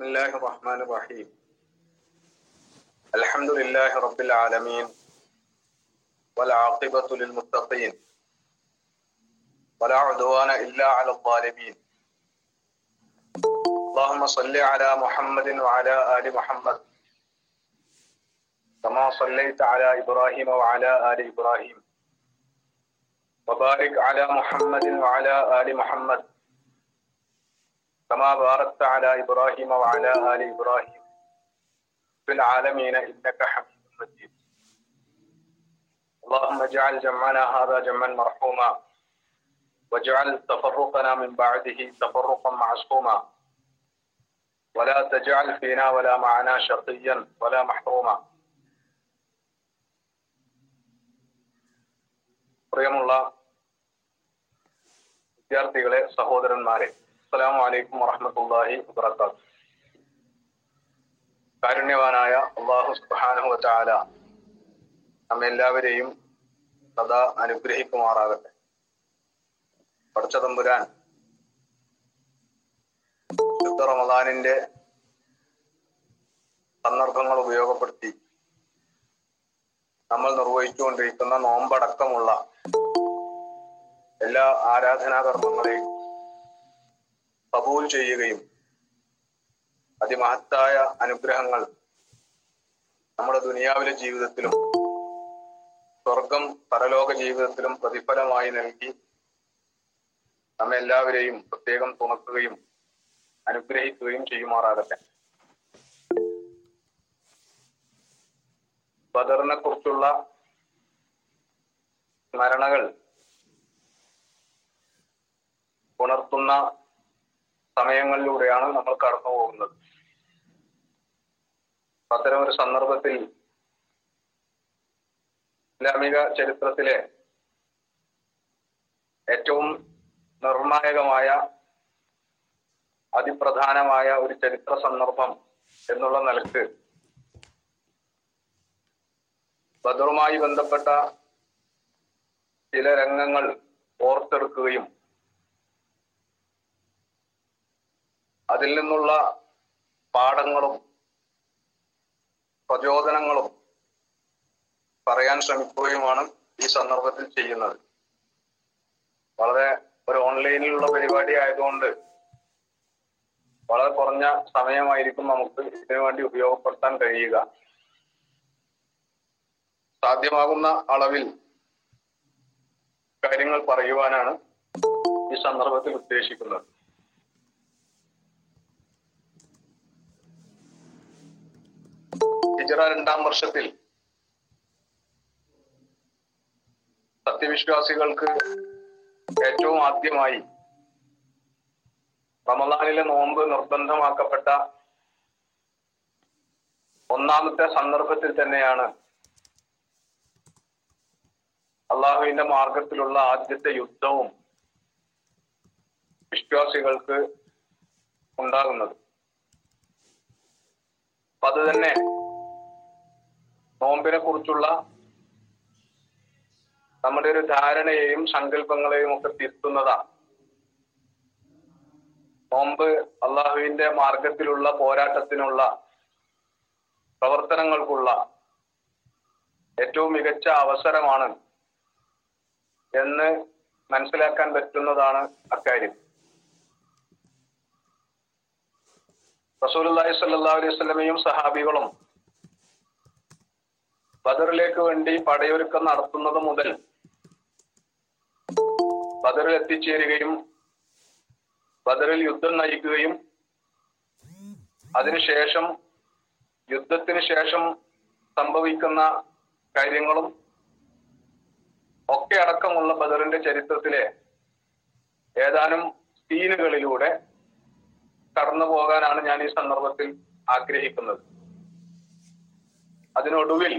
بسم الله الرحمن الرحيم الحمد لله رب العالمين والعاقبة للمتقين ولا عدوان إلا على الظالمين اللهم صل على محمد وعلى آل محمد كما صليت على إبراهيم وعلى آل إبراهيم وبارك على محمد وعلى آل محمد كما باركت على إبراهيم وعلى آل إبراهيم في العالمين إنك حميد مجيد اللهم اجعل جمعنا هذا جمعا مرحوما واجعل تفرقنا من بعده تفرقا معصوما ولا تجعل فينا ولا معنا شقيا ولا محروما പ്രിയമുള്ള വിദ്യാർത്ഥികളെ സഹോദരന്മാരെ അസ്സലാമു വലൈക്കും വറഹമത്തല്ലാഹി വബറകാതുഹു. കാരുണ്യവാനായ അള്ളാഹു സുബ്ഹാനഹു വതആല നമ്മെ എല്ലാവരെയും സദാ അനുഗ്രഹിക്കുമാറാകട്ടെ. പഠിച്ച തമ്പുരാൻ റമദാനിന്റെ സന്ദർഭങ്ങൾ ഉപയോഗപ്പെടുത്തി നമ്മൾ നിർവഹിച്ചുകൊണ്ടിരിക്കുന്ന നോമ്പടക്കമുള്ള എല്ലാ ആരാധനാകർമ്മങ്ങളെയും കബൂൽ ചെയ്യുകയും അതിമഹത്തായ അനുഗ്രഹങ്ങൾ നമ്മുടെ ദുനിയാവിലെ ജീവിതത്തിലും സ്വർഗം പരലോക ജീവിതത്തിലും പ്രതിഫലമായി നൽകി നമ്മെ എല്ലാവരെയും പ്രത്യേകം തുണക്കുകയും അനുഗ്രഹിക്കുകയും ചെയ്യുമാറാകട്ടെ. ബദറിനെ കുറിച്ചുള്ള സ്മരണകൾ ഉണർത്തുന്ന സമയങ്ങളിലൂടെയാണ് നമ്മൾ കടന്നു പോകുന്നത്. അത്തരം ഒരു സന്ദർഭത്തിൽ ഇസ്ലാമിക ചരിത്രത്തിലെ ഏറ്റവും നിർണായകമായ അതിപ്രധാനമായ ഒരു ചരിത്ര സന്ദർഭം എന്നുള്ള നിലയ്ക്ക് ബദറുമായി ബന്ധപ്പെട്ട ചില രംഗങ്ങൾ ഓർത്തെടുക്കുകയും അതിൽ നിന്നുള്ള പാഠങ്ങളും പ്രചോദനങ്ങളും പറയാൻ ശ്രമിക്കുകയുമാണ് ഈ സന്ദർഭത്തിൽ ചെയ്യുന്നത്. വളരെ ഒരു ഓൺലൈനിലുള്ള പരിപാടി ആയതുകൊണ്ട് വളരെ കുറഞ്ഞ സമയമായിരിക്കും നമുക്ക് ഇതിനു വേണ്ടി ഉപയോഗപ്പെടുത്താൻ കഴിയുക. സാധ്യമാകുന്ന അളവിൽ കാര്യങ്ങൾ പറയുവാനാണ് ഈ സന്ദർഭത്തിൽ ഉദ്ദേശിക്കുന്നത്. ഹിജറ രണ്ടാം വർഷത്തിൽ. സത്യവിശ്വാസികൾക്ക് ഏറ്റവും ആദ്യമായി റമദാനിലെ നോമ്പ് നിർബന്ധമാക്കപ്പെട്ട ഒന്നാമത്തെ സന്ദർഭത്തിൽ തന്നെയാണ് അള്ളാഹുവിന്റെ മാർഗത്തിലുള്ള ആദ്യത്തെ യുദ്ധവും വിശ്വാസികൾക്ക് ഉണ്ടാകുന്നത്. അത് തന്നെ നോമ്പിനെ കുറിച്ചുള്ള നമ്മുടെ ഒരു ധാരണയെയും സങ്കല്പങ്ങളെയും ഒക്കെ തിരുത്തുന്നതാണ്. നോമ്പ് അള്ളാഹുവിന്റെ മാർഗത്തിലുള്ള പോരാട്ടത്തിനുള്ള പ്രവർത്തനങ്ങൾക്കുള്ള ഏറ്റവും മികച്ച അവസരമാണ് എന്ന് മനസ്സിലാക്കാൻ പറ്റുന്നതാണ് അക്കാര്യം. റസൂലുള്ളാഹി സല്ലാ അലൈഹി സ്വലമയും സഹാബികളും ബദറിലേക്ക് വേണ്ടി പടയൊരുക്കം നടത്തുന്നത് മുതൽ ബദറിൽ എത്തിച്ചേരുകയും ബദറിൽ യുദ്ധം നയിക്കുകയും അതിനുശേഷം യുദ്ധത്തിന് ശേഷം സംഭവിക്കുന്ന കാര്യങ്ങളും ഒക്കെ അടക്കമുള്ള ബദറിന്റെ ചരിത്രത്തിലെ ഏതാനും സീനുകളിലൂടെ കടന്നു പോകാനാണ് ഞാൻ ഈ സന്ദർഭത്തിൽ ആഗ്രഹിക്കുന്നത്. അതിനൊടുവിൽ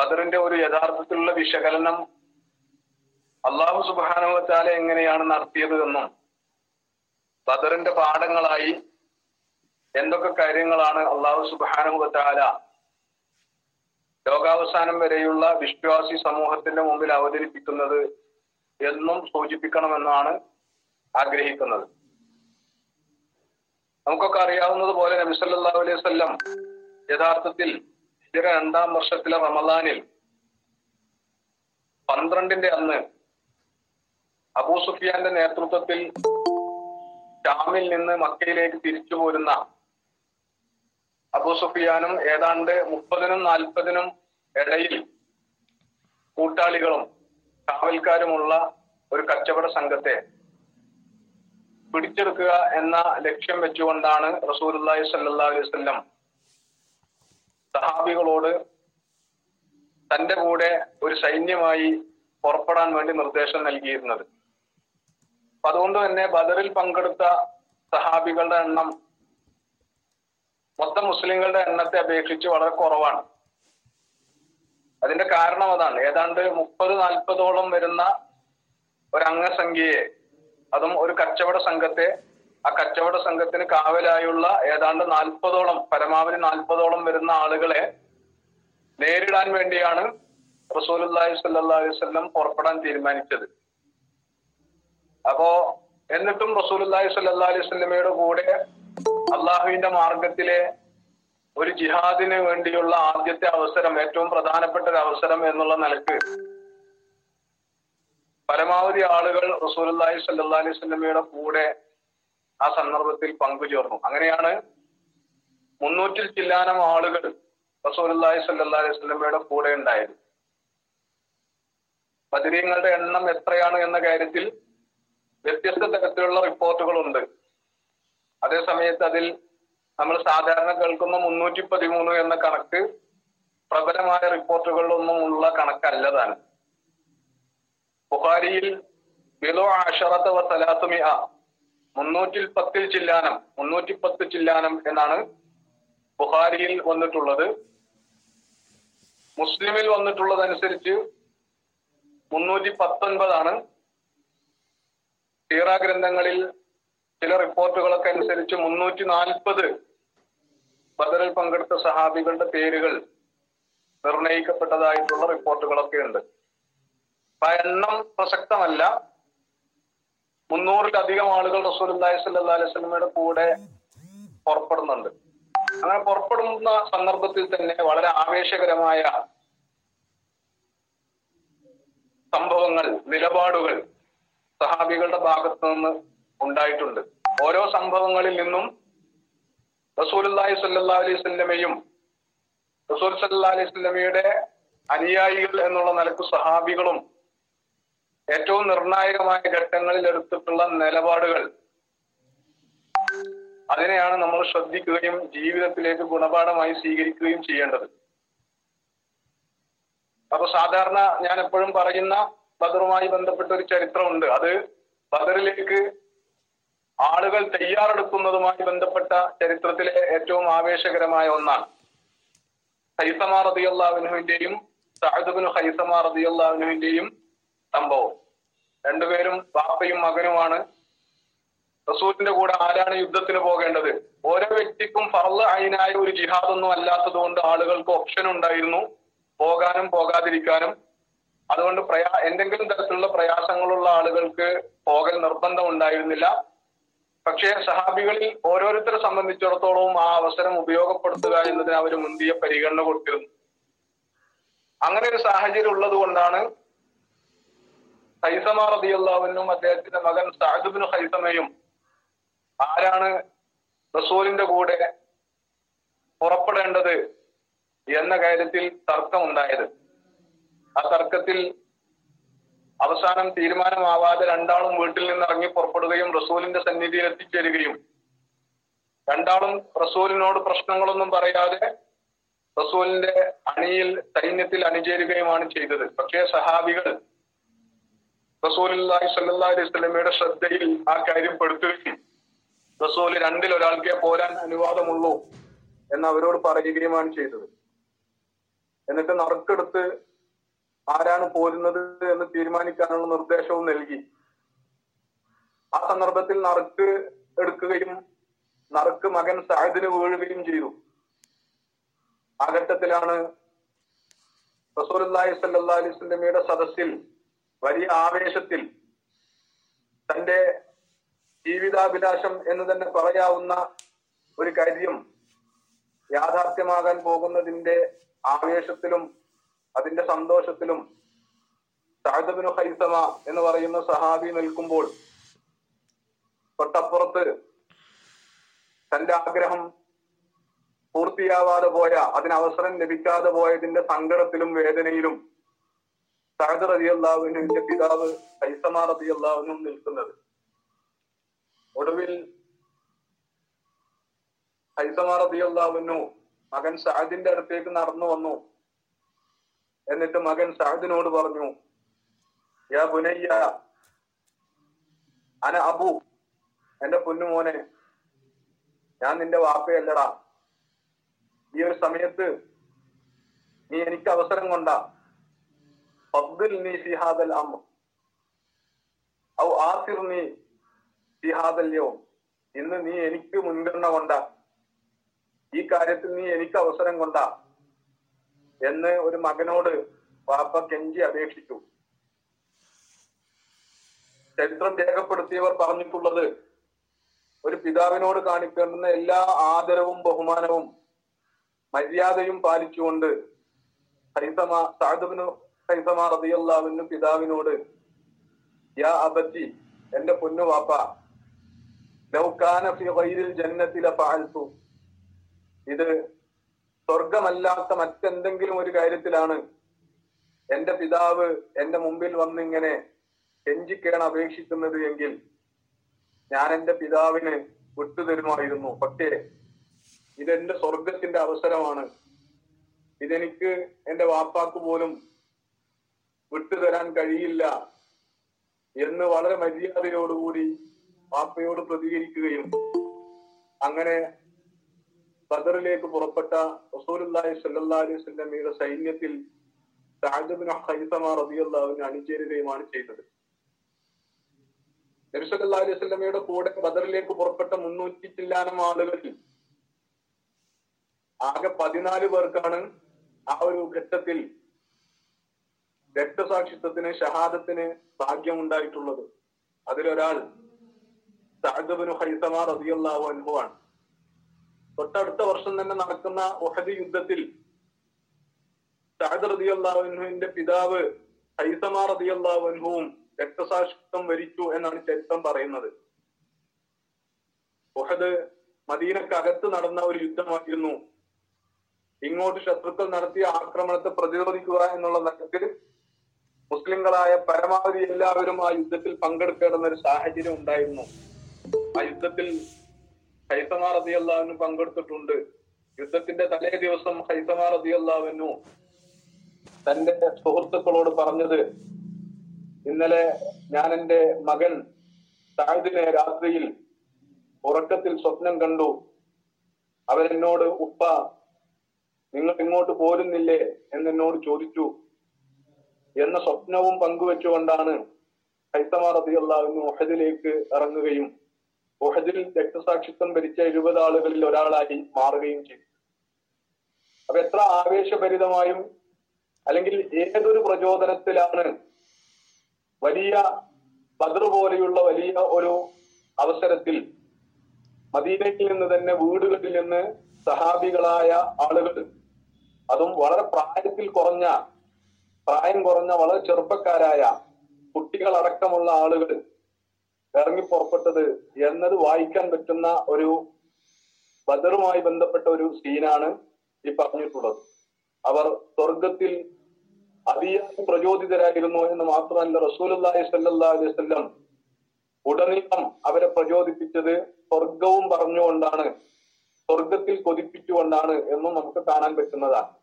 ബദറിന്റെ ഒരു യഥാർത്ഥത്തിലുള്ള വിശകലനം അള്ളാഹു സുബാനുവത്താല എങ്ങനെയാണ് നടത്തിയത് എന്നും. ബദറിന്റെ പാഠങ്ങളായി എന്തൊക്കെ കാര്യങ്ങളാണ് അള്ളാഹു സുബാനുവത്താല ലോകാവസാനം വരെയുള്ള വിശ്വാസി സമൂഹത്തിന്റെ മുമ്പിൽ അവതരിപ്പിക്കുന്നത് എന്നും സൂചിപ്പിക്കണമെന്നാണ് ആഗ്രഹിക്കുന്നത്. നമുക്കൊക്കെ അറിയാവുന്നത് പോലെ നബി സല്ലല്ലാഹു അലൈഹി വസല്ലം യഥാർത്ഥത്തിൽ ഹിജറ രണ്ടാം വർഷത്തിലെ റമദാനിൽ പന്ത്രണ്ടിന്റെ അന്ന് അബൂ സുഫിയാന്റെ നേതൃത്വത്തിൽ ഷാമിൽ നിന്ന് മക്കയിലേക്ക് തിരിച്ചു പോരുന്ന അബൂ സുഫിയാനും ഏതാണ്ട് മുപ്പതിനും നാൽപ്പതിനും ഇടയിൽ കൂട്ടാളികളും കാവൽക്കാരുമുള്ള ഒരു കച്ചവട സംഘത്തെ പിടിച്ചെടുക്കുക എന്ന ലക്ഷ്യം വെച്ചുകൊണ്ടാണ് സല്ലാ അലൈഹി വസല്ലം സഹാബികളോട് തന്റെ കൂടെ ഒരു സൈന്യമായി പുറപ്പെടാൻ വേണ്ടി നിർദ്ദേശം നൽകിയിരുന്നത്. അപ്പൊ അതുകൊണ്ട് തന്നെ ബദറിൽ പങ്കെടുത്ത സഹാബികളുടെ എണ്ണം മൊത്തം മുസ്ലിങ്ങളുടെ എണ്ണത്തെ അപേക്ഷിച്ച് വളരെ കുറവാണ്. അതിന്റെ കാരണം അതാണ്. ഏതാണ്ട് മുപ്പത് നാൽപ്പതോളം വരുന്ന ഒരു അംഗസംഖ്യയെ അതും ഒരു കച്ചവട സംഘത്തെ ആ കച്ചവട സംഘത്തിന് കാവലായുള്ള ഏതാണ്ട് നാൽപ്പതോളം പരമാവധി നാൽപ്പതോളം വരുന്ന ആളുകളെ നേരിടാൻ വേണ്ടിയാണ് റസൂലുള്ളാഹി സ്വല്ലല്ലാഹു അലൈഹി വസല്ലം പുറപ്പെടാൻ തീരുമാനിച്ചത്. അപ്പോ എന്നിട്ടും റസൂലുള്ളാഹി സല്ലാ അലൈഹി വസല്ലമയുടെ കൂടെ അള്ളാഹുവിന്റെ മാർഗത്തിലെ ഒരു ജിഹാദിന് വേണ്ടിയുള്ള ആദ്യത്തെ അവസരം ഏറ്റവും പ്രധാനപ്പെട്ട ഒരു അവസരം എന്നുള്ള നിലയ്ക്ക് പരമാവധി ആളുകൾ റസൂലുള്ളാഹി സല്ലാ അലൈഹി വസല്ലമയുടെ കൂടെ ആ സന്ദർഭത്തിൽ പങ്കുചേർന്നു. അങ്ങനെയാണ് മുന്നൂറ്റിൽ ചില്ലാനം ആളുകൾ റസൂലുള്ളാഹി സ്വല്ലല്ലാഹു അലൈഹി വസല്ലമയുടെ കൂടെ ഉണ്ടായത്. ബദരീങ്ങളുടെ എണ്ണം എത്രയാണ് എന്ന കാര്യത്തിൽ വ്യത്യസ്ത തരത്തിലുള്ള റിപ്പോർട്ടുകളുണ്ട്. അതേസമയത്ത് അതിൽ നമ്മൾ സാധാരണ കേൾക്കുന്ന മുന്നൂറ്റി പതിമൂന്ന് എന്ന കണക്ക് പ്രബലമായ റിപ്പോർട്ടുകളിലൊന്നും ഉള്ള കണക്കല്ലതാണ്. ബുഖാരിയിൽ ബിലോ ആഷറത്ത് വസലാത്തുമിയ മുന്നൂറ്റിൽ പത്തിൽ ചില്ലാനം മുന്നൂറ്റി പത്ത് ചില്ലാനം എന്നാണ് ബുഹാരിയിൽ വന്നിട്ടുള്ളത്. മുസ്ലിമിൽ വന്നിട്ടുള്ളതനുസരിച്ച് മുന്നൂറ്റി പത്തൊൻപതാണ് സീറ ഗ്രന്ഥങ്ങളിൽ ചില റിപ്പോർട്ടുകളൊക്കെ അനുസരിച്ച് മുന്നൂറ്റി നാൽപ്പത് ബദറിൽ പങ്കെടുത്ത സഹാബികളുടെ പേരുകൾ നിർണയിക്കപ്പെട്ടതായിട്ടുള്ള റിപ്പോർട്ടുകളൊക്കെ ഉണ്ട്. എണ്ണം പ്രസക്തമല്ല. മുന്നൂറിലധികം ആളുകൾ റസൂലുള്ളാഹി സ്വല്ലല്ലാഹു അലൈഹി വസല്ലമയുടെ കൂടെ പുറപ്പെടുന്നുണ്ട്. അങ്ങനെ പുറപ്പെടുന്ന സന്ദർഭത്തിൽ തന്നെ വളരെ ആവേശകരമായ സംഭവങ്ങൾ നിലപാടുകൾ സഹാബികളുടെ ഭാഗത്തു നിന്ന് ഉണ്ടായിട്ടുണ്ട്. ഓരോ സംഭവങ്ങളിൽ നിന്നും റസൂലുള്ളാഹി സ്വല്ലല്ലാഹു അലൈഹി വസല്ലമയും റസൂൽ സല്ലാ അലൈഹി വസല്ലമയുടെ അനുയായികൾ എന്നുള്ള നിലയ്ക്ക് സഹാബികളും ഏറ്റവും നിർണായകമായ ഘട്ടങ്ങളിൽ എടുത്തിട്ടുള്ള നിലപാടുകൾ. അതിനെയാണ് നമ്മൾ ശ്രദ്ധിക്കുകയും ജീവിതത്തിലേക്ക് ഗുണപാഠമായി സ്വീകരിക്കുകയും ചെയ്യേണ്ടത്. അപ്പൊ സാധാരണ ഞാൻ എപ്പോഴും പറയുന്ന ബദറുമായി ബന്ധപ്പെട്ട ഒരു ചരിത്രമുണ്ട്. അത് ബദറിലേക്ക് ആളുകൾ തയ്യാറെടുക്കുന്നതുമായി ബന്ധപ്പെട്ട ചരിത്രത്തിലെ ഏറ്റവും ആവേശകരമായ ഒന്നാണ്. ഹൈസമ റതിയുള്ളാവിനുവിന്റെയും സഹദുബിന് ഹൈസമ റതിയുള്ളാവിനുവിന്റെയും സംഭവം. രണ്ടുപേരും ബാപ്പയും മകനുമാണ്. റസൂലിന്റെ കൂടെ ആരാണ് യുദ്ധത്തിന് പോകേണ്ടത്? ഓരോ വ്യക്തിക്കും ഫർൾ അയിനായ ഒരു ജിഹാദൊന്നും അല്ലാത്തത് കൊണ്ട് ആളുകൾക്ക് ഓപ്ഷൻ ഉണ്ടായിരുന്നു. പോകാനും പോകാതിരിക്കാനും. അതുകൊണ്ട് പ്രയാ എന്തെങ്കിലും തരത്തിലുള്ള പ്രയാസങ്ങളുള്ള ആളുകൾക്ക് പോകൽ നിർബന്ധം ഉണ്ടായിരുന്നില്ല. പക്ഷേ സഹാബികളിൽ ഓരോരുത്തരെ സംബന്ധിച്ചിടത്തോളവും ആ അവസരം ഉപയോഗപ്പെടുത്തുക എന്നതിന് അവർ മുന്തിയ പരിഗണന കൊടുത്തിരുന്നു. അങ്ങനെ ഒരു സാഹചര്യം ഉള്ളത് കൊണ്ടാണ് ഹൈസമ റതിയുള്ളവനും അദ്ദേഹത്തിന്റെ മകൻ സാഹിബിന് ഹൈസമയും ആരാണ് റസൂലിന്റെ കൂടെ പുറപ്പെടേണ്ടത് എന്ന കാര്യത്തിൽ തർക്കമുണ്ടായത്. ആ തർക്കത്തിൽ അവസാനം തീരുമാനമാവാതെ രണ്ടാളും വീട്ടിൽ നിന്ന് ഇറങ്ങി പുറപ്പെടുകയും റസൂലിന്റെ സന്നിധിയിൽ എത്തിച്ചേരുകയും. രണ്ടാളും റസൂലിനോട് പ്രശ്നങ്ങളൊന്നും പറയാതെ റസൂലിന്റെ അണിയിൽ സൈന്യത്തിൽ അണിചേരുകയുമാണ് ചെയ്തത്. പക്ഷേ സഹാബികൾ റസൂലി സല്ലാ അലൈഹി ശ്രദ്ധയിൽ ആ കാര്യം പെടുത്തുകയും റസൂൽ രണ്ടിൽ ഒരാൾക്കേ പോരാൻ അനുവാദമുള്ളൂ എന്ന് അവരോട് പറയുകയുമാണ് ചെയ്തത്. എന്നിട്ട് നറുക്കെടുത്ത് ആരാണ് പോരുന്നത് എന്ന് തീരുമാനിക്കാനുള്ള നിർദ്ദേശവും നൽകി. ആ സന്ദർഭത്തിൽ നറുക്ക് എടുക്കുകയും നറുക്ക് മകൻ സാഹിദിന് വീഴുകയും ചെയ്തു. ആ ഘട്ടത്തിലാണ് റസൂലി സല്ലാ അലൈഹി സ്വലമിയുടെ സദസ്സിൽ വലിയ ആവേശത്തിൽ തന്റെ ജീവിതാഭിലാഷം എന്ന് തന്നെ പറയാവുന്ന ഒരു കാര്യം യാഥാർത്ഥ്യമാകാൻ പോകുന്നതിന്റെ ആവേശത്തിലും അതിന്റെ സന്തോഷത്തിലും സാഹിബിനു ഹൈസമ എന്ന് പറയുന്ന സഹാബി നിൽക്കുമ്പോൾ തൊട്ടപ്പുറത്ത് തന്റെ ആഗ്രഹം പൂർത്തിയാവാതെ പോയ അതിന് അവസരം ലഭിക്കാതെ പോയതിന്റെ സങ്കടത്തിലും വേദനയിലും സഹദ് അലി അള്ളാഹുവിന്റെ പിതാവ് ഐസമാർ അലി അള്ളാഹുനും നിൽക്കുന്നത്. ഒടുവിൽ ഐസമാർ അലി അള്ളാഹുനു മകൻ സഹദിന്റെ അടുത്തേക്ക് നടന്നു വന്നു. എന്നിട്ട് മകൻ സഹദിനോട് പറഞ്ഞു യാ പുനയ്യ അന അബു എന്റെ പൊന്നുമോനെ ഞാൻ നിന്റെ വാപ്പയല്ലടാ. ഈ ഒരു സമയത്ത് നീ എനിക്ക് അവസരം കൊണ്ട. ഫദ്ദിൽ في هذا الامر او ആസിർ في هذا اليوم. ഇന്ന് നീ എനിക്ക് മുൻഗണന കൊണ്ട. ഈ കാര്യത്തിൽ നീ എനിക്ക് അവസരം കൊണ്ട. എന്ന് ഒരു മകനോട് വാപ്പ കെഞ്ചി അപേക്ഷിച്ചു. ചരിത്രം രേഖപ്പെടുത്തിയവർ പറഞ്ഞിട്ടുള്ളത് ഒരു പിതാവിനോട് കാണിക്കേണ്ടുന്ന എല്ലാ ആദരവും ബഹുമാനവും മര്യാദയും പാലിച്ചുകൊണ്ട് ഹരിതമ സാദുബിനു റതിയല്ലാവിന് പിതാവിനോട് യാ അബത്തി എന്റെ പൊന്നു വാപ്പ ലൗകാന ഫി ഗൈരിൽ ജന്നത്തിലെ ഫഅൽതു ഇത് സ്വർഗമല്ലാത്ത മറ്റെന്തെങ്കിലും ഒരു കാര്യത്തിലാണ് എന്റെ പിതാവ് എന്റെ മുമ്പിൽ വന്നിങ്ങനെ കെഞ്ചിക്കേണ അപേക്ഷിക്കുന്നത് എങ്കിൽ ഞാൻ എന്റെ പിതാവിന് വിട്ടുതരുമായിരുന്നു. പക്ഷേ ഇതെന്റെ സ്വർഗത്തിന്റെ അവസരമാണ്. ഇതെനിക്ക് എന്റെ വാപ്പാക്ക് പോലും വിട്ടുതരാൻ കഴിയില്ല എന്ന് വളരെ മര്യാദയോടുകൂടി പാപ്പയോട് പ്രതികരിക്കുകയും അങ്ങനെ ബദറിലേക്ക് പുറപ്പെട്ട റസൂലുള്ളാഹി സ്വല്ലല്ലാഹി അലൈഹി സൈന്യത്തിൽ അണിചേരുകയുമാണ് ചെയ്തത്. നബി സല്ലല്ലാഹു അലൈഹി കൂടെ ബദറിലേക്ക് പുറപ്പെട്ട മുന്നൂറ്റി ചില്ലാനം ആളുകളിൽ ആകെ പതിനാല് പേർക്കാണ് ആ ഒരു ഘട്ടത്തിൽ രക്തസാക്ഷിത്വത്തിന് ഷഹാദത്തിന് ഭാഗ്യമുണ്ടായിട്ടുള്ളത് അതിലൊരാൾ സഹദബിനു ഹൈസമാർ റളിയല്ലാഹു അനുഭവമാണ് തൊട്ടടുത്ത വർഷം തന്നെ നടക്കുന്ന ഒഹദി യുദ്ധത്തിൽ സഹദ് റളിയല്ലാഹുവിന്റെ പിതാവ് ഹൈസമ റളിയല്ലാഹുവും രക്തസാക്ഷിത്വം വരിച്ചു എന്നാണ് ചരിത്രം പറയുന്നത്. ഒഹദ് മദീനക്കകത്ത് നടന്ന ഒരു യുദ്ധമായിരുന്നു. ഇങ്ങോട്ട് ശത്രുക്കൾ നടത്തിയ ആക്രമണത്തെ പ്രതിരോധിക്കുക എന്നുള്ള നിലയ്ക്ക് മുസ്ലിങ്ങളായ പരമാവധി എല്ലാവരും ആ യുദ്ധത്തിൽ പങ്കെടുക്കേണ്ടുന്ന ഒരു സാഹചര്യം ഉണ്ടായിരുന്നു. ആ യുദ്ധത്തിൽ ഹൈസമാ റതിയല്ലാവിന് പങ്കെടുത്തിട്ടുണ്ട്. യുദ്ധത്തിന്റെ തലേ ദിവസം ഹൈസമാ റതിയല്ലാവിനു തന്റെ സുഹൃത്തുക്കളോട് പറഞ്ഞത് ഇന്നലെ ഞാൻ എന്റെ മകൻ സാഹിദിനെ രാത്രിയിൽ ഉറക്കത്തിൽ സ്വപ്നം കണ്ടു. അവരെന്നോട് ഉപ്പ നിങ്ങൾ ഇങ്ങോട്ട് പോരുന്നില്ലേ? എന്നെന്നോട് ചോദിച്ചു. എന്ന സ്വപ്നവും പങ്കുവെച്ചുകൊണ്ടാണ് ഹൈത്തമാർ റതിയല്ലാവിന് ഒഹദിലേക്ക് ഇറങ്ങുകയും ഒഹദിൽ രക്തസാക്ഷിത്വം ഭരിച്ച എഴുപത് ആളുകളിൽ ഒരാളായി മാറുകയും ചെയ്തു. അപ്പൊ എത്ര ആവേശഭരിതമായും അല്ലെങ്കിൽ ഏതൊരു പ്രചോദനത്തിലാണ് വലിയ ബദർ പോലെയുള്ള വലിയ ഒരു അവസരത്തിൽ മദീനയിൽ നിന്ന് തന്നെ വീടുകളിൽ നിന്ന് സഹാബികളായ ആളുകൾ അതും വളരെ പ്രായത്തിൽ കുറഞ്ഞ പ്രായം കുറഞ്ഞ വളരെ ചെറുപ്പക്കാരായ കുട്ടികളടക്കമുള്ള ആളുകൾ ഇറങ്ങി പുറപ്പെട്ടത് എന്നത് വായിക്കാൻ പറ്റുന്ന ഒരു ബദറുമായി ബന്ധപ്പെട്ട ഒരു സീനാണ് ഈ പറഞ്ഞിട്ടുള്ളത്. അവർ സ്വർഗത്തിൽ അതിയായി പ്രചോദിതരായിരുന്നു എന്ന് മാത്രമല്ല റസൂലി സല്ലാസ്വല്ലം ഉടനീളം അവരെ പ്രചോദിപ്പിച്ചത് സ്വർഗവും പറഞ്ഞുകൊണ്ടാണ് സ്വർഗത്തിൽ കൊതിപ്പിച്ചുകൊണ്ടാണ് എന്നും നമുക്ക് കാണാൻ പറ്റുന്നതാണ്.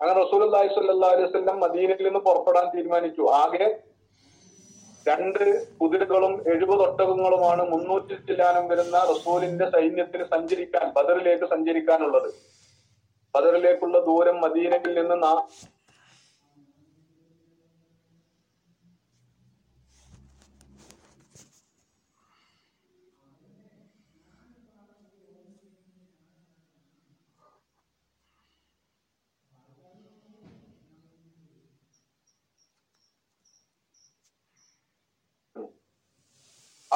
അങ്ങനെ റസൂൽ സല്ലാ അലൈഹി മദീനയിൽ നിന്ന് പുറപ്പെടാൻ തീരുമാനിച്ചു. ആകെ രണ്ട് കുതിരകളും എഴുപത് ഒട്ടകങ്ങളുമാണ് മുന്നൂറ്റി ചില്ലാനം വരുന്ന റസൂലിന്റെ സൈന്യത്തിന് സഞ്ചരിക്കാൻ ബദറിലേക്ക് സഞ്ചരിക്കാനുള്ളത്. ബദറിലേക്കുള്ള ദൂരം മദീനയിൽ നിന്ന്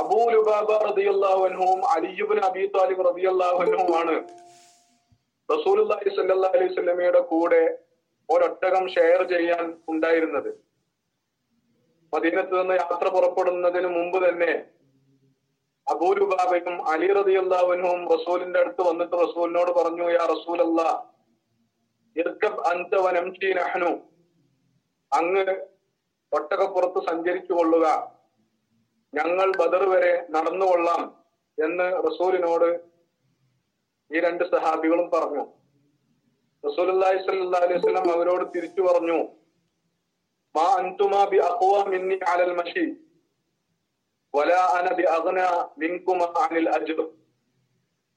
നാ ആ അബൂ ലുബാബ റളിയല്ലാഹു അൻഹുവും അലിയുബിൻ അബി താലിബ് റളിയല്ലാഹു അൻഹുമാണ് റസൂലുള്ളാഹി സ്വല്ലല്ലാഹു അലൈഹി കൂടെ ഒരൊട്ടകം ഷെയർ ചെയ്യാൻ ഉണ്ടായിരുന്നത്. മദീനത്ത് നിന്ന് യാത്ര പുറപ്പെടുന്നതിന് മുമ്പ് തന്നെ അബൂലുബാബയും അലി റതിയല്ലാവിനും റസൂലിന്റെ അടുത്ത് വന്നിട്ട് റസൂലിനോട് പറഞ്ഞു യാ റസൂലല്ല നഹ്നു. അങ്ങ് ഒട്ടകപ്പുറത്ത് സഞ്ചരിച്ചു കൊള്ളുക. ഞങ്ങൾ ബദർ വരെ നടന്നുകൊള്ളാം എന്ന് റസൂലിനോട് ഈ രണ്ട് സഹാബികളും പറഞ്ഞു. റസൂലി സല്ലാ അലൈഹി സ്വലം അവരോട് തിരിച്ചു പറഞ്ഞു മാ അൻതുമാ ബി മിന്നി അലൽ മഷി വലാ അന ബി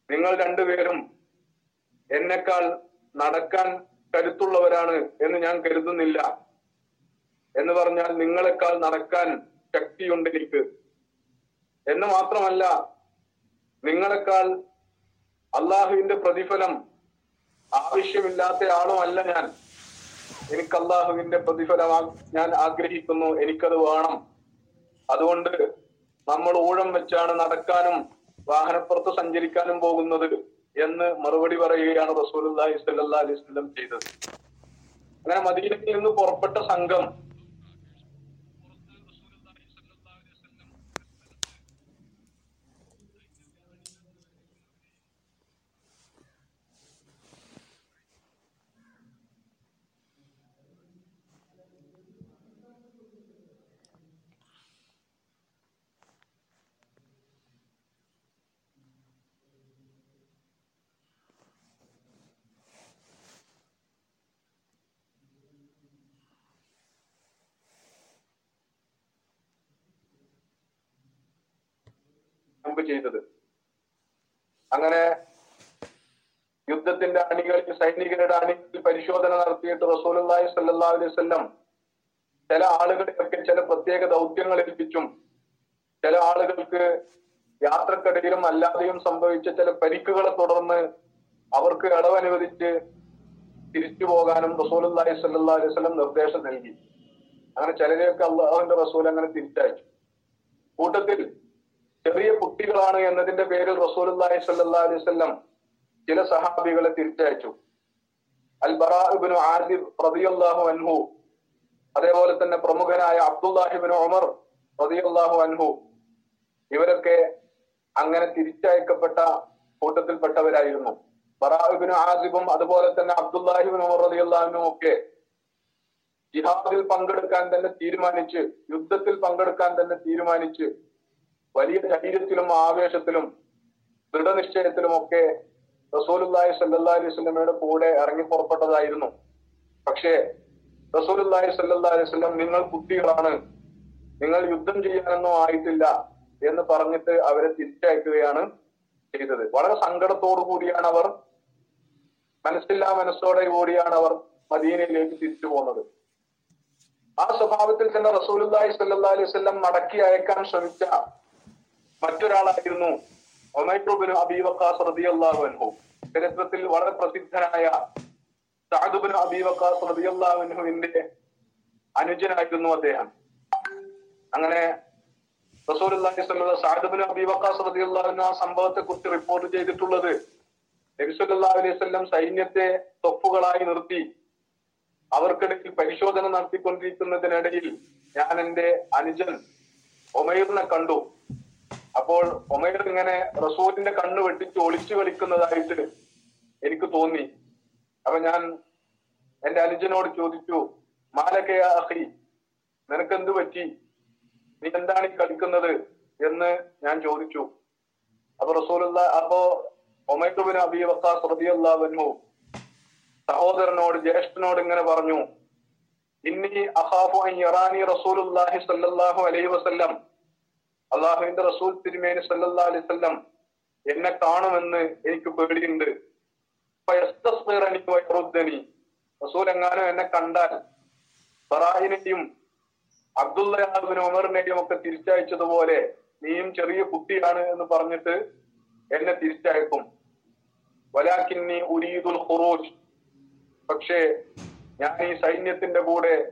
നിങ്ങൾ രണ്ടുപേരും എന്നെക്കാൾ നടക്കാൻ കരുത്തുള്ളവരാണ് എന്ന് ഞാൻ കരുതുന്നില്ല എന്ന് പറഞ്ഞാൽ നിങ്ങളെക്കാൾ നടക്കാൻ ശക്തിയുണ്ട് എനിക്ക്. എന്ന് മാത്രമല്ല നിങ്ങളെക്കാൾ അള്ളാഹുവിന്റെ പ്രതിഫലം ആവശ്യമില്ലാത്ത ആളുമല്ല ഞാൻ. എനിക്ക് അള്ളാഹുവിന്റെ പ്രതിഫലം ഞാൻ ആഗ്രഹിക്കുന്നു. എനിക്കത് വേണം. അതുകൊണ്ട് നമ്മൾ ഊഴം വെച്ചാണ് നടക്കാനും വാഹനപ്പുറത്ത് സഞ്ചരിക്കാനും പോകുന്നത് എന്ന് മറുപടി പറയുകയാണ് സ്വല്ലല്ലാഹി അലൈഹി വസല്ലം ചെയ്തത്. അങ്ങനെ മദീനയിൽ നിന്ന് പുറപ്പെട്ട സംഘം മുമ്പ് ചെയ്തത്. അങ്ങനെ യുദ്ധത്തിന്റെ അണികളിൽ സൈനികരുടെ അണികളിൽ പരിശോധന നടത്തിയിട്ട് റസൂലുള്ളാഹി സല്ലാ അലൈഹി വസല്ലം ചില ആളുകളെയൊക്കെ ചില പ്രത്യേക ദൗത്യങ്ങൾ ഏൽപ്പിച്ചും ചില ആളുകൾക്ക് യാത്രക്കിടയിലും അല്ലാതെയും സംഭവിച്ച ചില പരിക്കുകളെ തുടർന്ന് അവർക്ക് ഇളവ് അനുവദിച്ച് തിരിച്ചു പോകാനും റസൂലുള്ളാഹി സല്ലാ അലൈഹി വസല്ലം നിർദ്ദേശം നൽകി. അങ്ങനെ ചിലരെയൊക്കെ അള്ളാഹുവിന്റെ റസൂൽ അങ്ങനെ തിരിച്ചയച്ചു. കൂട്ടത്തിൽ ചെറിയ കുട്ടികളാണ് എന്നതിന്റെ പേരിൽ റസൂലുള്ളാഹി സ്വല്ലല്ലാഹു അലൈഹി വസല്ലം ചില സഹാബികളെ തിരിച്ചയച്ചു. അൽ ബറാഇബ്നു ആസിബ് റളിയല്ലാഹു അൻഹു അതേപോലെ തന്നെ പ്രമുഖനായ അബ്ദുല്ലാഹിബിൻ ഉമർ റളിയല്ലാഹു അൻഹു ഇവരൊക്കെ അങ്ങനെ തിരിച്ചയക്കപ്പെട്ട കൂട്ടത്തിൽപ്പെട്ടവരായിരുന്നു. ബറാഇബ്നു ആസിബും അതുപോലെ തന്നെ അബ്ദുല്ലാഹിബിൻ ഉമർ റളിയല്ലാഹു ഒക്കെ ജിഹാദിൽ പങ്കെടുക്കാൻ തന്നെ തീരുമാനിച്ച് യുദ്ധത്തിൽ പങ്കെടുക്കാൻ തന്നെ തീരുമാനിച്ച് വലിയ ധൈര്യത്തിലും ആവേശത്തിലും ദൃഢനിശ്ചയത്തിലും ഒക്കെ റസൂലുല്ലാഹി സല്ലല്ലാഹി അലൈഹി വസല്ലമയുടെ കൂടെ ഇറങ്ങി പുറപ്പെട്ടതായിരുന്നു. പക്ഷേ റസൂലുല്ലാഹി സല്ലല്ലാഹി അലൈഹി വസല്ലം നിങ്ങൾ കുട്ടികളാണ്. നിങ്ങൾ യുദ്ധം ചെയ്യാനൊന്നും ആയിട്ടില്ല എന്ന് പറഞ്ഞിട്ട് അവരെ തിരിച്ചയക്കുകയാണ് ചെയ്തത്. വളരെ സങ്കടത്തോടു കൂടിയാണ് അവർ. മനസ്സില്ലാ മനസ്സോടെ കൂടിയാണ് അവർ മദീനയിലേക്ക് തിരിച്ചു പോകുന്നത്. ആ സ്വഭാവത്തിൽ തന്നെ റസൂലുല്ലാഹി സല്ലല്ലാഹി അലൈഹി വസല്ലം മടക്കി അയക്കാൻ ശ്രമിച്ച മറ്റൊരാളായിരുന്നു ഒമൈറ്റുബിന് അബീ വക്കാസ് റളിയല്ലാഹു അൻഹു. ചരിത്രത്തിൽ വളരെ പ്രസിദ്ധനായ സഅദുബിന് അബീ വക്കാസ് റളിയല്ലാഹു അൻഹുവിന്റെ അനുജനായിരുന്നു അദ്ദേഹം. അങ്ങനെ സ്വല്ലല്ലാഹു സഅദുബിന് അബീ വക്കാസ് റളിയല്ലാഹു അൻഹു ആ സംഭവത്തെ കുറിച്ച് റിപ്പോർട്ട് ചെയ്തിട്ടുള്ളത് നബി സല്ലല്ലാഹു അലൈഹി വസല്ലം സൈന്യത്തെ തൊപ്പുകളായി നിർത്തി അവർക്കിടയിൽ പരിശോധന നടത്തിക്കൊണ്ടിരിക്കുന്നതിനിടയിൽ ഞാൻ എന്റെ അനുജൻ ഒമൈറിനെ കണ്ടു. അപ്പോൾ ഒമേർ ഇങ്ങനെ റസൂലിന്റെ കണ്ണ് വെട്ടിച്ച് ഒളിച്ചു കളിക്കുന്നതായിട്ട് എനിക്ക് തോന്നി. അപ്പൊ ഞാൻ എന്റെ അനുജനോട് ചോദിച്ചു മാലക്കയ അഹി നിനക്കെന്ത് പറ്റി? നീ എന്താണ് ഈ കളിക്കുന്നത്? എന്ന് ഞാൻ ചോദിച്ചു. അപ്പൊ റസൂലുള്ള അപ്പോ ഒമൈത്തുബിൻ അബി വക്കാസ് സഹോദരനോട് ജ്യേഷ്ഠനോട് ഇങ്ങനെ പറഞ്ഞു ഇന്നി അഹാഫു ഇറാനി റസൂലുല്ലാഹി സ്വല്ലല്ലാഹു അലൈഹി വസല്ലം അള്ളാഹുവിന്റെ റസൂൽ തിരുമേനി സല്ലല്ലാഹു അലൈഹി വസല്ലം എന്നെ കാണുമെന്ന് എനിക്ക് പേടിയുണ്ട്. റസൂൽ എങ്ങാനും എന്നെ കണ്ടാൽ ബറാഹിനെയും അബ്ദുല്ലാബിൻ ഉമറിനെയും ഒക്കെ തിരിച്ചയച്ചതുപോലെ നീയും ചെറിയ കുട്ടിയാണ് എന്ന് പറഞ്ഞിട്ട് എന്നെ തിരിച്ചയക്കും. വലാക്കിന്നി ഉരീദുൽ ഖുറൂജ്. പക്ഷേ ഞാൻ ഈ സൈന്യത്തിന്റെ കൂടെ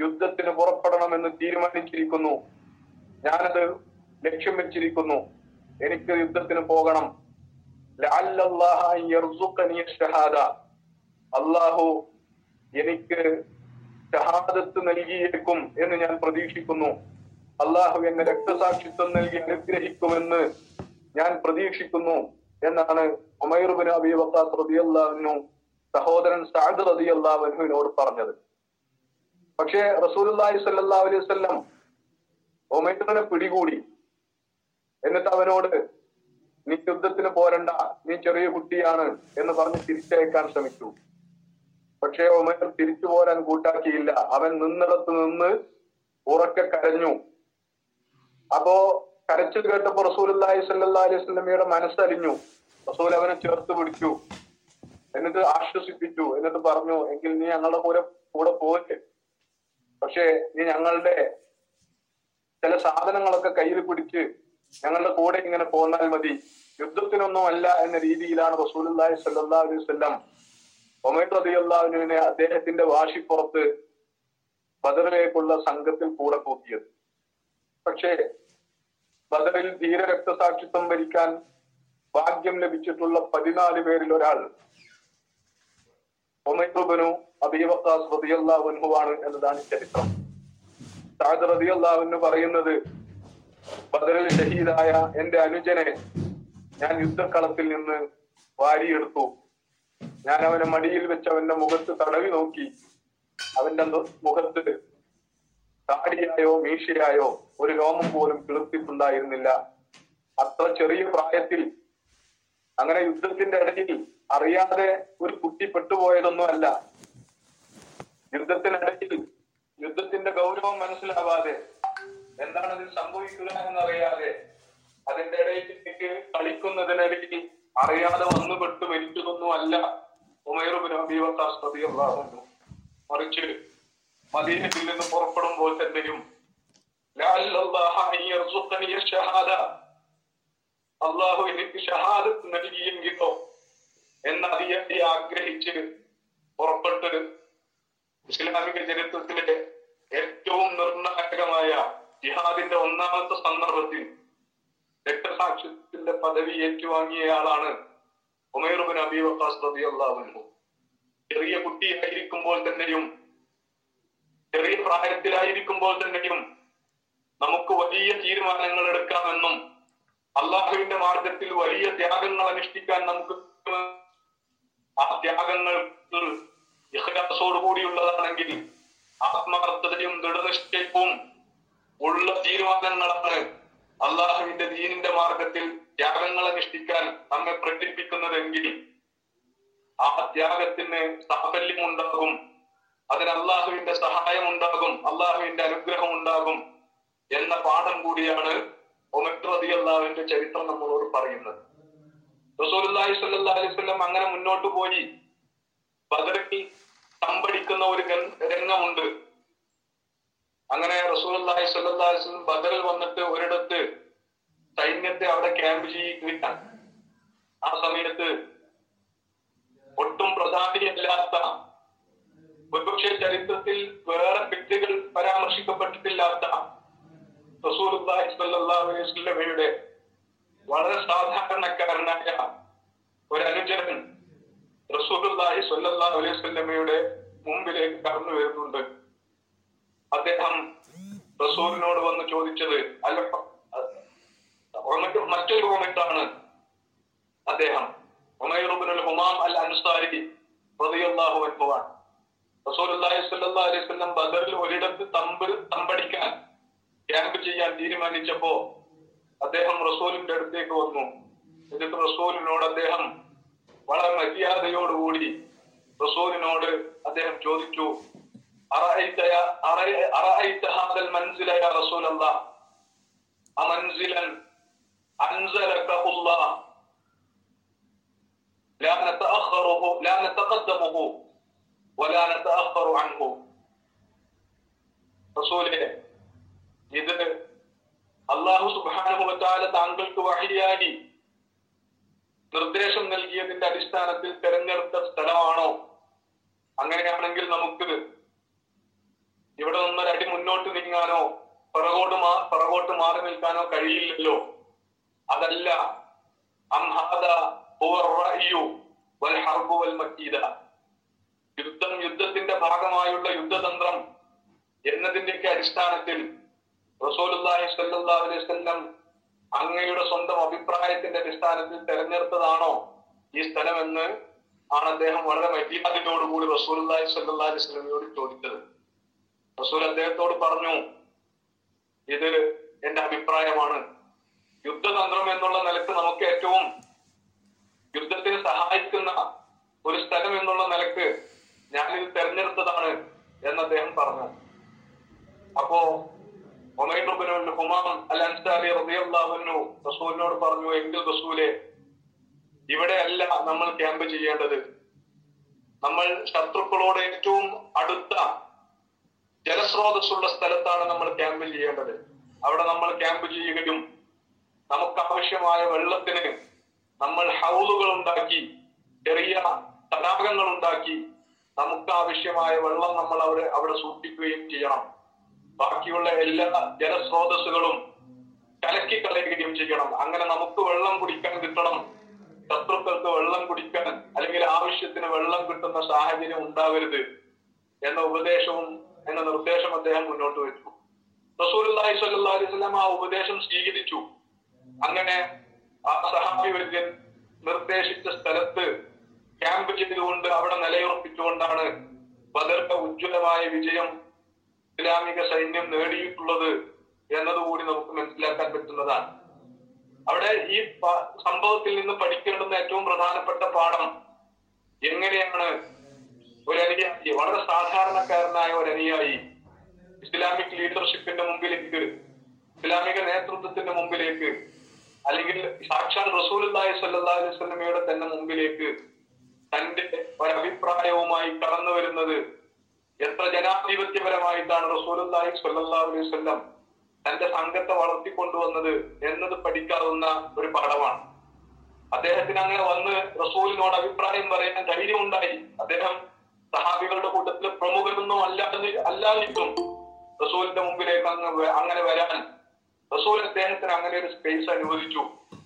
യുദ്ധത്തിന് പുറപ്പെടണമെന്ന് തീരുമാനിച്ചിരിക്കുന്നു. ഞാനത് ലക്ഷ്യം വെച്ചിരിക്കുന്നു. എനിക്ക് യുദ്ധത്തിന് പോകണം. അള്ളാഹു എനിക്ക് ഷഹാദത്ത് നൽകിയേക്കും എന്ന് ഞാൻ പ്രതീക്ഷിക്കുന്നു. അള്ളാഹു എന്നെ രക്തസാക്ഷിത്വം നൽകി അനുഗ്രഹിക്കുമെന്ന് ഞാൻ പ്രതീക്ഷിക്കുന്നു എന്നാണ് ഉമൈറുബിൻ അബി വക്കാസ് സഹോദരൻ സാദ് റതിയല്ലാവിനുവിനോട് പറഞ്ഞത്. പക്ഷേ സ്വല്ലല്ലാഹു അലൈഹി വസല്ലം പിടികൂടി. എന്നിട്ട് അവനോട് നീ യുദ്ധത്തിന് പോരണ്ട നീ ചെറിയ കുട്ടിയാണ് എന്ന് പറഞ്ഞ് തിരിച്ചയക്കാൻ ശ്രമിച്ചു. പക്ഷേ ഒമേർ തിരിച്ചു പോരാൻ കൂട്ടാക്കിയില്ല. അവൻ നിന്നിടത്ത് നിന്ന് ഉറക്കെ കരഞ്ഞു. അപ്പോ കരച്ചിൽ കേട്ടപ്പോ റസൂൽ അല്ലാഹി സല്ലാ അലൈഹി സ്വലമിയുടെ മനസ്സലിഞ്ഞു. റസൂൽ അവനെ ചേർത്ത് പിടിച്ചു. എന്നിട്ട് ആശ്വസിപ്പിച്ചു. എന്നിട്ട് പറഞ്ഞു എങ്കിൽ നീ ഞങ്ങളുടെ കൂടെ കൂടെ പോയിട്ട് പക്ഷേ നീ ഞങ്ങളുടെ ചില സാധനങ്ങളൊക്കെ കയ്യിൽ പിടിച്ച് ഞങ്ങളുടെ കൂടെ ഇങ്ങനെ പോന്നാൽ മതി. യുദ്ധത്തിനൊന്നും അല്ല എന്ന രീതിയിലാണ് റസൂലി സ്വല്ലല്ലാഹു അലൈഹി വസല്ലം ഒമേർ റളിയല്ലാഹുവിനെ അദ്ദേഹത്തിന്റെ വാശിപ്പുറത്ത് ബദറിലേക്കുള്ള സംഘത്തിൽ കൂടെ കൂട്ടിയത്. പക്ഷേ ബദറിൽ ധീര രക്തസാക്ഷിത്വം ഭരിക്കാൻ ഭാഗ്യം ലഭിച്ചിട്ടുള്ള പതിനാല് പേരിൽ ഒരാൾ ഒമൈറുബനു അബീവക്കാസ് റതിയല്ലാഹുൻഹുവാണ് എന്നതാണ് ചരിത്രം. സാദ് പറയുന്നത് ബദറിൽ ഷഹീദായ എന്റെ അനുജനെ ഞാൻ യുദ്ധക്കളത്തിൽ നിന്ന് വാരിയെടുത്തു. ഞാൻ അവനെ മടിയിൽ വെച്ച് അവന്റെ മുഖത്ത് തടവി നോക്കി. അവന്റെ മുഖത്ത് താടിയായോ മീശയായോ ഒരു രോമം പോലും കിളുത്തിട്ടുണ്ടായിരുന്നില്ല. അത്ര ചെറിയ പ്രായത്തിൽ അങ്ങനെ യുദ്ധത്തിന്റെ ഇടയിൽ അറിയാതെ ഒരു കുട്ടി പെട്ടുപോയതൊന്നുമല്ല യുദ്ധത്തിനിടയിൽ യുദ്ധത്തിന്റെ ഗൗരവം മനസ്സിലാവാതെ എന്താണ് ഇതിൽ സംഭവിക്കുക എന്നറിയാതെ അതിന്റെ ഇടയിലേക്ക് കളിക്കുന്നതിനിടയിൽ അറിയാതെ വന്നു പെട്ട് മരിച്ചതൊന്നും അല്ല ഉമേറുബിൻ അബീവത്താസ് റളിയല്ലാഹു മറിച്ച് മദീനത്തിൽ നിന്ന് പുറപ്പെടുമ്പോൾ തന്നെയും അള്ളാഹു എനിക്ക് ഷഹാദത്ത് നൽകിയെങ്കിലോ? അതിയെ ആഗ്രഹിച്ച് പുറപ്പെട്ട് ഇസ്ലാമിക ചരിത്രത്തിലെ ഏറ്റവും നിർണായകമായ ജിഹാദിന്റെ ഒന്നാമത്തെ സന്ദർഭത്തിൽ രക്തസാക്ഷ്യത്തിന്റെ പദവി ഏറ്റുവാങ്ങിയയാളാണ് ഉമേറുബിൻ അബി വക്കാസ് റളിയല്ലാഹു ചെറിയ കുട്ടിയായിരിക്കുമ്പോൾ തന്നെയും ചെറിയ പ്രായത്തിലായിരിക്കുമ്പോൾ തന്നെയും നമുക്ക് വലിയ തീരുമാനങ്ങൾ എടുക്കാമെന്നും അള്ളാഹുവിന്റെ മാർഗത്തിൽ വലിയ ത്യാഗങ്ങൾ അനുഷ്ഠിക്കാൻ നമുക്ക് ആ ത്യാഗങ്ങൾ കൂടിയുള്ളതാണെങ്കിൽ ആത്മാർത്ഥതയും ദൃഢനിഷ്ഠയും ഉള്ള തീരുമാനങ്ങളാണ് അള്ളാഹുവിന്റെ ദീനിന്റെ മാർഗത്തിൽ ത്യാഗങ്ങൾ അനുഷ്ഠിക്കാൻ നമ്മെ പ്രേരിപ്പിക്കുന്നതെങ്കിൽ ആ ത്യാഗത്തിന് സാഫല്യം ഉണ്ടാകും അതിന് അള്ളാഹുവിന്റെ സഹായം ഉണ്ടാകും അള്ളാഹുവിന്റെ അനുഗ്രഹം ഉണ്ടാകും എന്ന പാഠം കൂടിയാണ് ഒമക്രതി അള്ളാഹുവിന്റെ ചരിത്രം നമ്മളോട് പറയുന്നത്. റസൂലുള്ളാഹി അലൈഹി സ്വല്ലം അങ്ങനെ മുന്നോട്ട് പോയി. ബദറിൽ തമ്പടിക്കുന്ന ഒരു രംഗമുണ്ട്. അങ്ങനെ അലൈഹി വസല്ലം ബദറിൽ വന്നിട്ട് ഒരിടത്ത് സൈന്യത്തെ അവിടെ ക്യാമ്പ് ചെയ്യുകയാണ് ആ സമയത്ത് ഒട്ടും പ്രധാനിയല്ലാത്ത ഒരുപക്ഷെ ചരിത്രത്തിൽ വേറെ വ്യക്തികൾ പരാമർശിക്കപ്പെട്ടിട്ടില്ലാത്ത അലൈഹി വസല്ലമയുടെ വളരെ സാധാരണക്കാരനായ ഒരു അനുചരൻ റസൂലുള്ളാഹി സ്വല്ലല്ലാഹു അലൈഹി വസല്ലമയുടെ മുമ്പിലേക്ക് കടന്നു വരുന്നുണ്ട്. അദ്ദേഹം റസൂലിനോട് വന്ന് ചോദിച്ചത് അല്ല മറ്റൊരു ഉമയ്ക്കാണ് അദ്ദേഹം ഉമൈറുബിനുൽ ഹുമാം അൽ അൻസാരി അൻഹുവാണ് റസൂലുള്ളാഹി സ്വല്ലല്ലാഹു അലൈഹി വസല്ലം ബദറിൽ ഒരിടത്ത് തമ്പ് തമ്പടിക്കാൻ ക്യാമ്പ് ചെയ്യാൻ തീരുമാനിച്ചപ്പോ അദ്ദേഹം റസൂലിന്റെ അടുത്തേക്ക് വന്നു. എന്നിട്ട് റസൂലിനോട് അദ്ദേഹം വളരെ മര്യാദയോടുകൂടി റസൂലിനോട് അദ്ദേഹം ചോദിച്ചു "അറഅയ്ത യാ- അറഅ- അറഅയ്ത ഹാദൽ മൻസില യാ റസൂലല്ലാഹ് അമൻസിലൻ അൻസലകഹു അല്ലാഹ് لا نتأخره لا نتقدمه ولا نتأخر عنه റസൂലെ ഇത് അള്ളാഹു സുബ്ഹാനഹു വതആല താങ്കൾക്ക് വഹിയായി നിർദ്ദേശം നൽകിയതിന്റെ അടിസ്ഥാനത്തിൽ തെരഞ്ഞെടുത്ത സ്ഥലമാണോ? അങ്ങനെയാണെങ്കിൽ നമുക്ക് ഇവിടെ നിന്നൊരടി മുന്നോട്ട് നീങ്ങാനോ പിറകോട്ട് മാ പിറകോട്ട് മാറി നിൽക്കാനോ കഴിയില്ലല്ലോ. അതല്ല യുദ്ധം യുദ്ധത്തിന്റെ ഭാഗമായുള്ള യുദ്ധതന്ത്രം എന്നതിന്റെയൊക്കെ അടിസ്ഥാനത്തിൽ റസൂലുള്ളാഹി സ്വല്ലല്ലാഹു അലൈഹി വസല്ലം അങ്ങയുടെ സ്വന്തം അഭിപ്രായത്തിന്റെ അടിസ്ഥാനത്തിൽ തെരഞ്ഞെടുത്തതാണോ ഈ സ്ഥലം എന്ന് ആണ് അദ്ദേഹം വളരെ മര്യാദയോടുകൂടി സ്വല്ലല്ലാഹു അലൈഹി വസല്ലമയോട് ചോദിച്ചത്. റസൂൽ അദ്ദേഹത്തോട് പറഞ്ഞു ഇത് എന്റെ അഭിപ്രായമാണ്. യുദ്ധതന്ത്രം എന്നുള്ള നിലയ്ക്ക് നമുക്ക് ഏറ്റവും യുദ്ധത്തിന് സഹായിക്കുന്ന ഒരു സ്ഥലം എന്നുള്ള നിലയ്ക്ക് ഞാനിത് തെരഞ്ഞെടുത്തതാണ് എന്ന് അദ്ദേഹം പറഞ്ഞു. അപ്പോ റസൂലിനോട് പറഞ്ഞു എങ്കിൽ റസൂലെ ഇവിടെയല്ല നമ്മൾ ക്യാമ്പ് ചെയ്യേണ്ടത്. നമ്മൾ ശത്രുക്കളോട് ഏറ്റവും അടുത്ത ജലസ്രോതസ്സുള്ള സ്ഥലത്താണ് നമ്മൾ ക്യാമ്പ് ചെയ്യേണ്ടത്. അവിടെ നമ്മൾ ക്യാമ്പ് ചെയ്യുകയും നമുക്ക് ആവശ്യമായ വെള്ളത്തിന് നമ്മൾ ഹൗലുകൾ ഉണ്ടാക്കി ചെറിയ തടാകങ്ങൾ ഉണ്ടാക്കി നമുക്ക് ആവശ്യമായ വെള്ളം നമ്മൾ അവിടെ അവിടെ സൂക്ഷിക്കുകയും ചെയ്യണം. ബാക്കിയുള്ള എല്ലാ ജലസ്രോതസ്സുകളും കലക്കി കളയുകയും ചെയ്യണം. അങ്ങനെ നമുക്ക് വെള്ളം കുടിക്കാൻ കിട്ടണം. ശത്രുക്കൾക്ക് വെള്ളം കുടിക്കാൻ അല്ലെങ്കിൽ ആവശ്യത്തിന് വെള്ളം കിട്ടുന്ന സാഹചര്യം ഉണ്ടാവരുത് എന്ന ഉപദേശവും എന്ന നിർദ്ദേശം അദ്ദേഹം മുന്നോട്ട് വെച്ചു. സല്ലാ അലൈഹി വസല്ലം ആ ഉപദേശം സ്വീകരിച്ചു. അങ്ങനെ ആ സഹാബി വര്യൻ നിർദ്ദേശിച്ച സ്ഥലത്ത് ക്യാമ്പ് ചെയ്തുകൊണ്ട് അവിടെ നിലയുറപ്പിച്ചുകൊണ്ടാണ് ബദറിന്റെ ഉജ്ജ്വലമായ വിജയം ഇസ്ലാമിക സൈന്യം നേടിയിട്ടുള്ളത് എന്നതുകൂടി നമുക്ക് മനസ്സിലാക്കാൻ പറ്റുന്നതാണ്. അവിടെ ഈ സംഭവത്തിൽ നിന്ന് പഠിക്കേണ്ടുന്ന ഏറ്റവും പ്രധാനപ്പെട്ട പാഠം എങ്ങനെയാണ് ഒരു അനുയായി വളരെ സാധാരണക്കാരനായ ഒരു അനുയായി ഇസ്ലാമിക് ലീഡർഷിപ്പിന്റെ മുമ്പിലേക്ക് ഇസ്ലാമിക നേതൃത്വത്തിന്റെ മുമ്പിലേക്ക് അല്ലെങ്കിൽ സാക്ഷാൽ അലൈഹി വസല്ലമയുടെ തന്നെ മുമ്പിലേക്ക് തന്റെ ഒരഭിപ്രായവുമായി കടന്നു വരുന്നത് എത്ര ജനാധിപത്യപരമായിട്ടാണ് റസൂലി വസല്ലം തന്റെ സംഘത്തെ വളർത്തിക്കൊണ്ടുവന്നത് എന്നത് പഠിക്കാവുന്ന ഒരു പാഠമാണ് അദ്ദേഹത്തിന് അങ്ങനെ വന്ന് റസൂലിനോട് അഭിപ്രായം പറയാൻ ധൈര്യമുണ്ടായി. അദ്ദേഹം സഹാബികളുടെ കൂട്ടത്തിലെ പ്രമുഖരൊന്നും അല്ലാതെ അല്ലാതിട്ടും റസൂലിന്റെ മുമ്പിലേക്ക് അങ്ങ് അങ്ങനെ വരാൻ. റസൂൽ അദ്ദേഹത്തിന് അങ്ങനെ ഒരു സ്പേസ് അനുവദിച്ചു.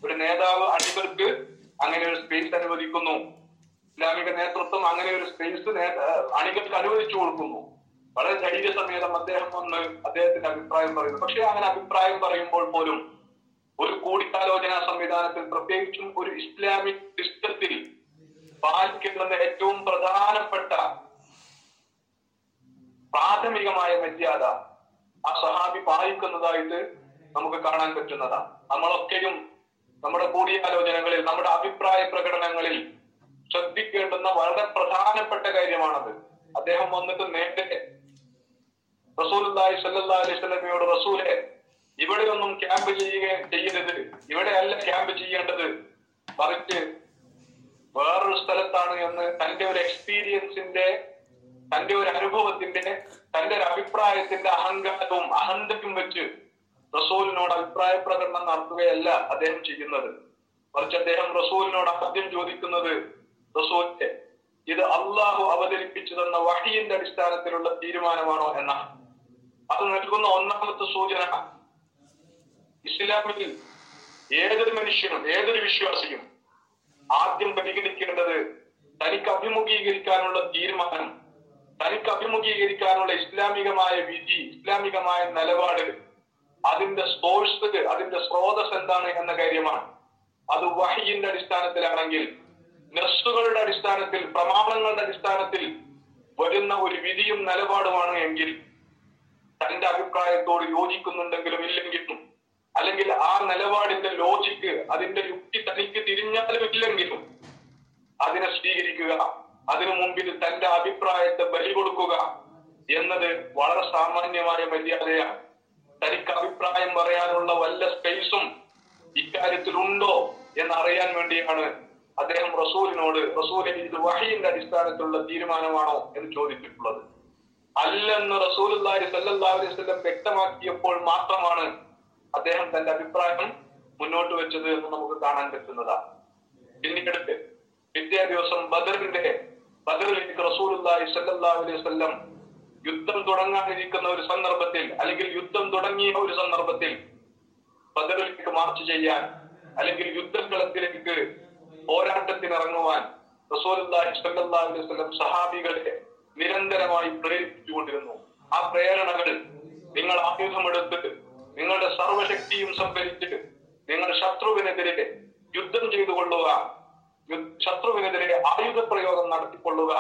ഒരു നേതാവ് അണികൾക്ക് അങ്ങനെ ഒരു സ്പേസ് അനുവദിക്കുന്നു. ഇസ്ലാമിക നേതൃത്വം അങ്ങനെ ഒരു സ്പേസ് അണികൾക്ക് അനുവദിച്ചു കൊടുക്കുന്നു. വളരെ ധൈര്യസമേതം അദ്ദേഹം വന്ന് അദ്ദേഹത്തിന്റെ അഭിപ്രായം പറയുന്നു. പക്ഷെ അങ്ങനെ അഭിപ്രായം പറയുമ്പോൾ പോലും ഒരു കൂടിക്കാലോചനാ സംവിധാനത്തിൽ പ്രത്യേകിച്ചും ഒരു ഇസ്ലാമിക് സിസ്റ്റത്തിൽ പാലിക്കേണ്ടുന്ന ഏറ്റവും പ്രധാനപ്പെട്ട പ്രാഥമികമായ മര്യാദ ആ സഹാബി പാലിക്കുന്നതായിട്ട് നമുക്ക് കാണാൻ പറ്റുന്നതാണ്. നമ്മളൊക്കെയും നമ്മുടെ കൂടിയാലോചനകളിൽ നമ്മുടെ അഭിപ്രായ പ്രകടനങ്ങളിൽ ശ്രദ്ധിക്കേണ്ടുന്ന വളരെ പ്രധാനപ്പെട്ട കാര്യമാണത്. അദ്ദേഹം വന്നിട്ട് നേരത്തെ റസൂലുള്ളാഹി സ്വല്ലല്ലാഹു അലൈഹി വസല്ലമയോട് റസൂലെ ഇവിടെയൊന്നും ക്യാമ്പ് ചെയ്യുക ചെയ്യരുത്. ഇവിടെയല്ല ക്യാമ്പ് ചെയ്യേണ്ടത്. മറിച്ച് വേറൊരു സ്ഥലത്താണ് എന്ന് തന്റെ ഒരു എക്സ്പീരിയൻസിന്റെ തന്റെ ഒരു അനുഭവത്തിന്റെ തന്റെ ഒരു അഭിപ്രായത്തിന്റെ അഹങ്കാരവും അഹന്തയും വെച്ച് റസൂലിനോട് അഭിപ്രായ പ്രകടനം നടത്തുകയല്ല അദ്ദേഹം ചെയ്യുന്നത്. മറിച്ച് അദ്ദേഹം റസൂലിനോട് ആദ്യം ചോദിക്കുന്നത് റസൂലിന്റെ ഇത് അള്ളാഹു അവതരിപ്പിച്ചു തന്ന വഹിയുടെ അടിസ്ഥാനത്തിലുള്ള തീരുമാനമാണോ എന്ന അത് നൽകുന്ന ഒന്നാമത്തെ സൂചന ഇസ്ലാമിൽ ഏതൊരു മനുഷ്യനും ഏതൊരു വിശ്വാസിയും ആദ്യം പരിഗണിക്കേണ്ടത് തനിക്ക് അഭിമുഖീകരിക്കാനുള്ള തീരുമാനം തനിക്ക് അഭിമുഖീകരിക്കാനുള്ള ഇസ്ലാമികമായ വിധി ഇസ്ലാമികമായ നിലപാട് അതിന്റെ സോഴ്സ് അതിന്റെ സ്രോതസ് എന്താണ് എന്ന കാര്യമാണ്. അത് വഹിയിന്റെ അടിസ്ഥാനത്തിലാണെങ്കിൽ നസ്സുകളുടെ അടിസ്ഥാനത്തിൽ പ്രമാണങ്ങളുടെ അടിസ്ഥാനത്തിൽ വരുന്ന ഒരു വിധിയും നിലപാടുമാണ് എങ്കിൽ തന്റെ അഭിപ്രായത്തോട് യോജിക്കുന്നുണ്ടെങ്കിലും ഇല്ലെങ്കിലും അല്ലെങ്കിൽ ആ നിലപാടിന്റെ ലോജിക്ക് അതിന്റെ യുക്തി തനിക്ക് തിരിഞ്ഞാലും ഇല്ലെങ്കിലും അതിനെ സ്വീകരിക്കുക അതിനു മുമ്പിൽ തന്റെ അഭിപ്രായത്തെ ബലി കൊടുക്കുക എന്നത് വളരെ സാമാന്യമായ മര്യാദയാണ്. തനിക്ക് അഭിപ്രായം പറയാനുള്ള വല്ല സ്പേസും ഇക്കാര്യത്തിലുണ്ടോ എന്നറിയാൻ വേണ്ടിയാണ് അദ്ദേഹം റസൂലിനോട് റസൂലെ ഇത് വഹിയുടെ അടിസ്ഥാനത്തിലുള്ള തീരുമാനമാണോ എന്ന് ചോദിച്ചിട്ടുള്ളത്. അല്ലെന്ന് റസൂലുള്ളാഹി സല്ലാസ്ലം വ്യക്തമാക്കിയപ്പോൾ മാത്രമാണ് അദ്ദേഹം തന്റെ അഭിപ്രായം മുന്നോട്ട് വെച്ചത് എന്ന് നമുക്ക് കാണാൻ പറ്റുന്നതാണ് പിന്നീട് പിറ്റേ ദിവസം ബദറിന്റെ ബദറിലേക്ക് അലൈഹി വസല്ലം യുദ്ധം തുടങ്ങാനിരിക്കുന്ന ഒരു സന്ദർഭത്തിൽ അല്ലെങ്കിൽ യുദ്ധം തുടങ്ങിയ ഒരു സന്ദർഭത്തിൽ ബദറിലേക്ക് മാർച്ച് ചെയ്യാൻ അല്ലെങ്കിൽ യുദ്ധക്കളത്തിലേക്ക് പോരാട്ടത്തിന് ഇറങ്ങുവാൻ സഹാബികളെ നിരന്തരമായി പ്രേരിപ്പിച്ചുകൊണ്ടിരുന്നു. ആ പ്രേരണകൾ നിങ്ങൾ ആയുധമെടുത്ത് നിങ്ങളുടെ സർവശക്തിയും സംഭരിച്ചിട്ട് നിങ്ങൾ ശത്രുവിനെതിരെ യുദ്ധം ചെയ്തു കൊള്ളുക ശത്രുവിനെതിരെ ആയുധ പ്രയോഗം നടത്തിക്കൊള്ളുക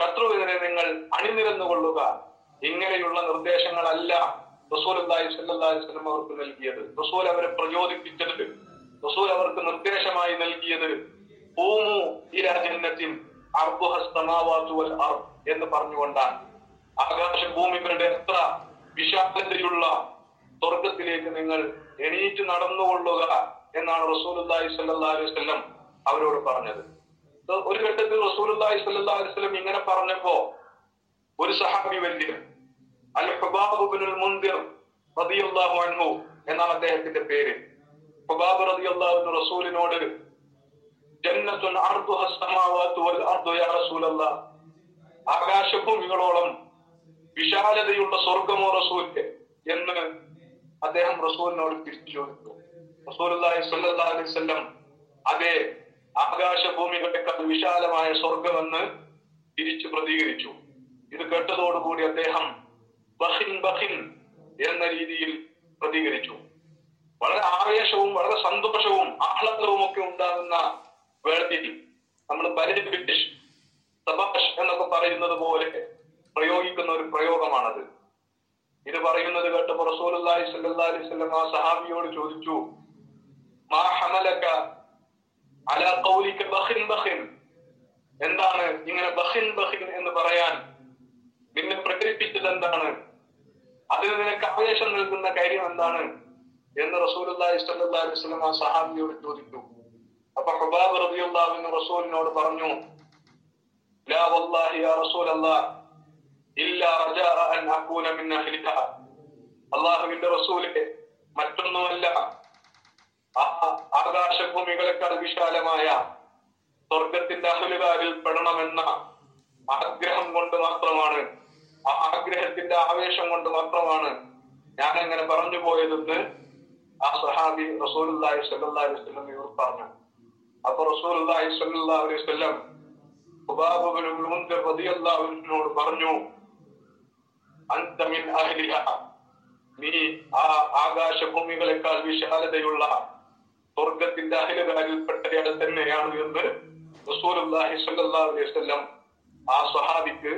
ശത്രുവിനെതിരെ നിങ്ങൾ അണിനിരന്നു കൊള്ളുക ഇങ്ങനെയുള്ള നിർദ്ദേശങ്ങളല്ല റസൂൽ അള്ളാഹി അലൈഹി വസല്ലം അവർക്ക് നൽകിയത്. റസൂൽ അവരെ പ്രചോദിപ്പിച്ചത് റസൂൽ അവർക്ക് നിർദ്ദേശമായി നൽകിയത് ഭൂമു ഇലാ ജന്നത്തിൻ അർദുഹ അസ്സമാവാതു വൽ അർദ്" എന്ന് പറഞ്ഞുകൊണ്ടാണ്. ആകാശ ഭൂമികളുടെ എത്ര വിശാലതയുള്ള സ്വർഗത്തിലേക്ക് നിങ്ങൾ എണീറ്റ് നടന്നുകൊള്ളുക എന്നാണ് അലൈഹി വസല്ലം അവരോട് പറഞ്ഞത്. ഒരു ഘട്ടത്തിൽ അലൈഹി വസല്ലം ഇങ്ങനെ പറഞ്ഞപ്പോ ഒരു സഹാബി വല്യ അൽ ഹുബാബ് മുന്തിർ അൻഹു എന്നാണ് അദ്ദേഹത്തിന്റെ പേര്. റസൂലിനോട് ജന്നത്തുൽ അർദുഹ വൽ അർദു യാ റസൂലല്ലാഹ്. ആകാശഭൂമികളോളം വിശാലതയുള്ള സ്വർഗമോ റസൂൽ എന്ന് അദ്ദേഹം റസൂലിനോട് തിരിച്ചു ചോദിച്ചു. വസല്ലം അതെ ആകാശഭൂമികളെക്കാൾ വിശാലമായ സ്വർഗമെന്ന് തിരിച്ചു പ്രതികരിച്ചു. ഇത് കേട്ടതോടുകൂടി അദ്ദേഹം ബഹിൻ ബഹിൻ എന്ന രീതിയിൽ പ്രതികരിച്ചു. വളരെ ആവേശവും വളരെ സന്തോഷവും ആഹ്ലാദവും ഒക്കെ ഉണ്ടാകുന്ന വേളയിൽ നമ്മൾ ബ്രിട്ടീഷ് സബാഷ് എന്നൊക്കെ പറയുന്നത് പോലെ പ്രയോഗിക്കുന്ന ഒരു പ്രയോഗമാണത്. ഇത് പറയുന്നത് കേട്ടപ്പോൾ റസൂലുള്ളാഹി സ്വല്ലല്ലാഹു അലൈഹി വസല്ലം ആ സഹാബിയോട് ചോദിച്ചു മാ ഹമലക അല എന്താണ് ഇങ്ങനെ ബഖിൻ ബഖിൻ എന്ന് പറയാൻ നിന്നെ പ്രേരിപ്പിച്ചത് എന്താണ്? അതിന് നിനക്ക് ആവേശം നൽകുന്ന കാര്യം എന്താണ്? എന്ന് റസൂലുള്ളാഹി സ്വലം ആ സഹാബിയോട് ചോദിച്ചു. അപ്പൊ ഹുബാബ് അൻഹു റസൂലിനോട് പറഞ്ഞു ലാ വല്ലാഹി യാ അൻ അകൂന അല്ലാഹുവിന്റെ റസൂലെ മറ്റൊന്നുമല്ല ആ ആകാശഭൂമികളെക്കാൾ വിശാലമായ സ്വർഗത്തിന്റെ അഹലുകാരിൽ പെടണമെന്ന ആഗ്രഹം കൊണ്ട് മാത്രമാണ് ആ ആഗ്രഹത്തിന്റെ ആവേശം കൊണ്ട് മാത്രമാണ് ഞാൻ അങ്ങനെ പറഞ്ഞു പോയതെന്ന് ആ സഹാബി വസല്ലം ഇവർ പറഞ്ഞു. അപ്പൊ റളിയല്ലാഹു അൻഹുവിനോട് പറഞ്ഞു അഹ്ലിഹ. നീ ആ ആകാശഭൂമികളെക്കാൾ വിശാലതയുള്ള സ്വർഗത്തിന്റെ അഹിലകാരിൽപ്പെട്ടയാൾ തന്നെയാണ് എന്ന് റസൂലുള്ളാഹി സ്വല്ലല്ലാഹു അലൈഹി വസല്ലം ആ സ്വഹാബിക്ക്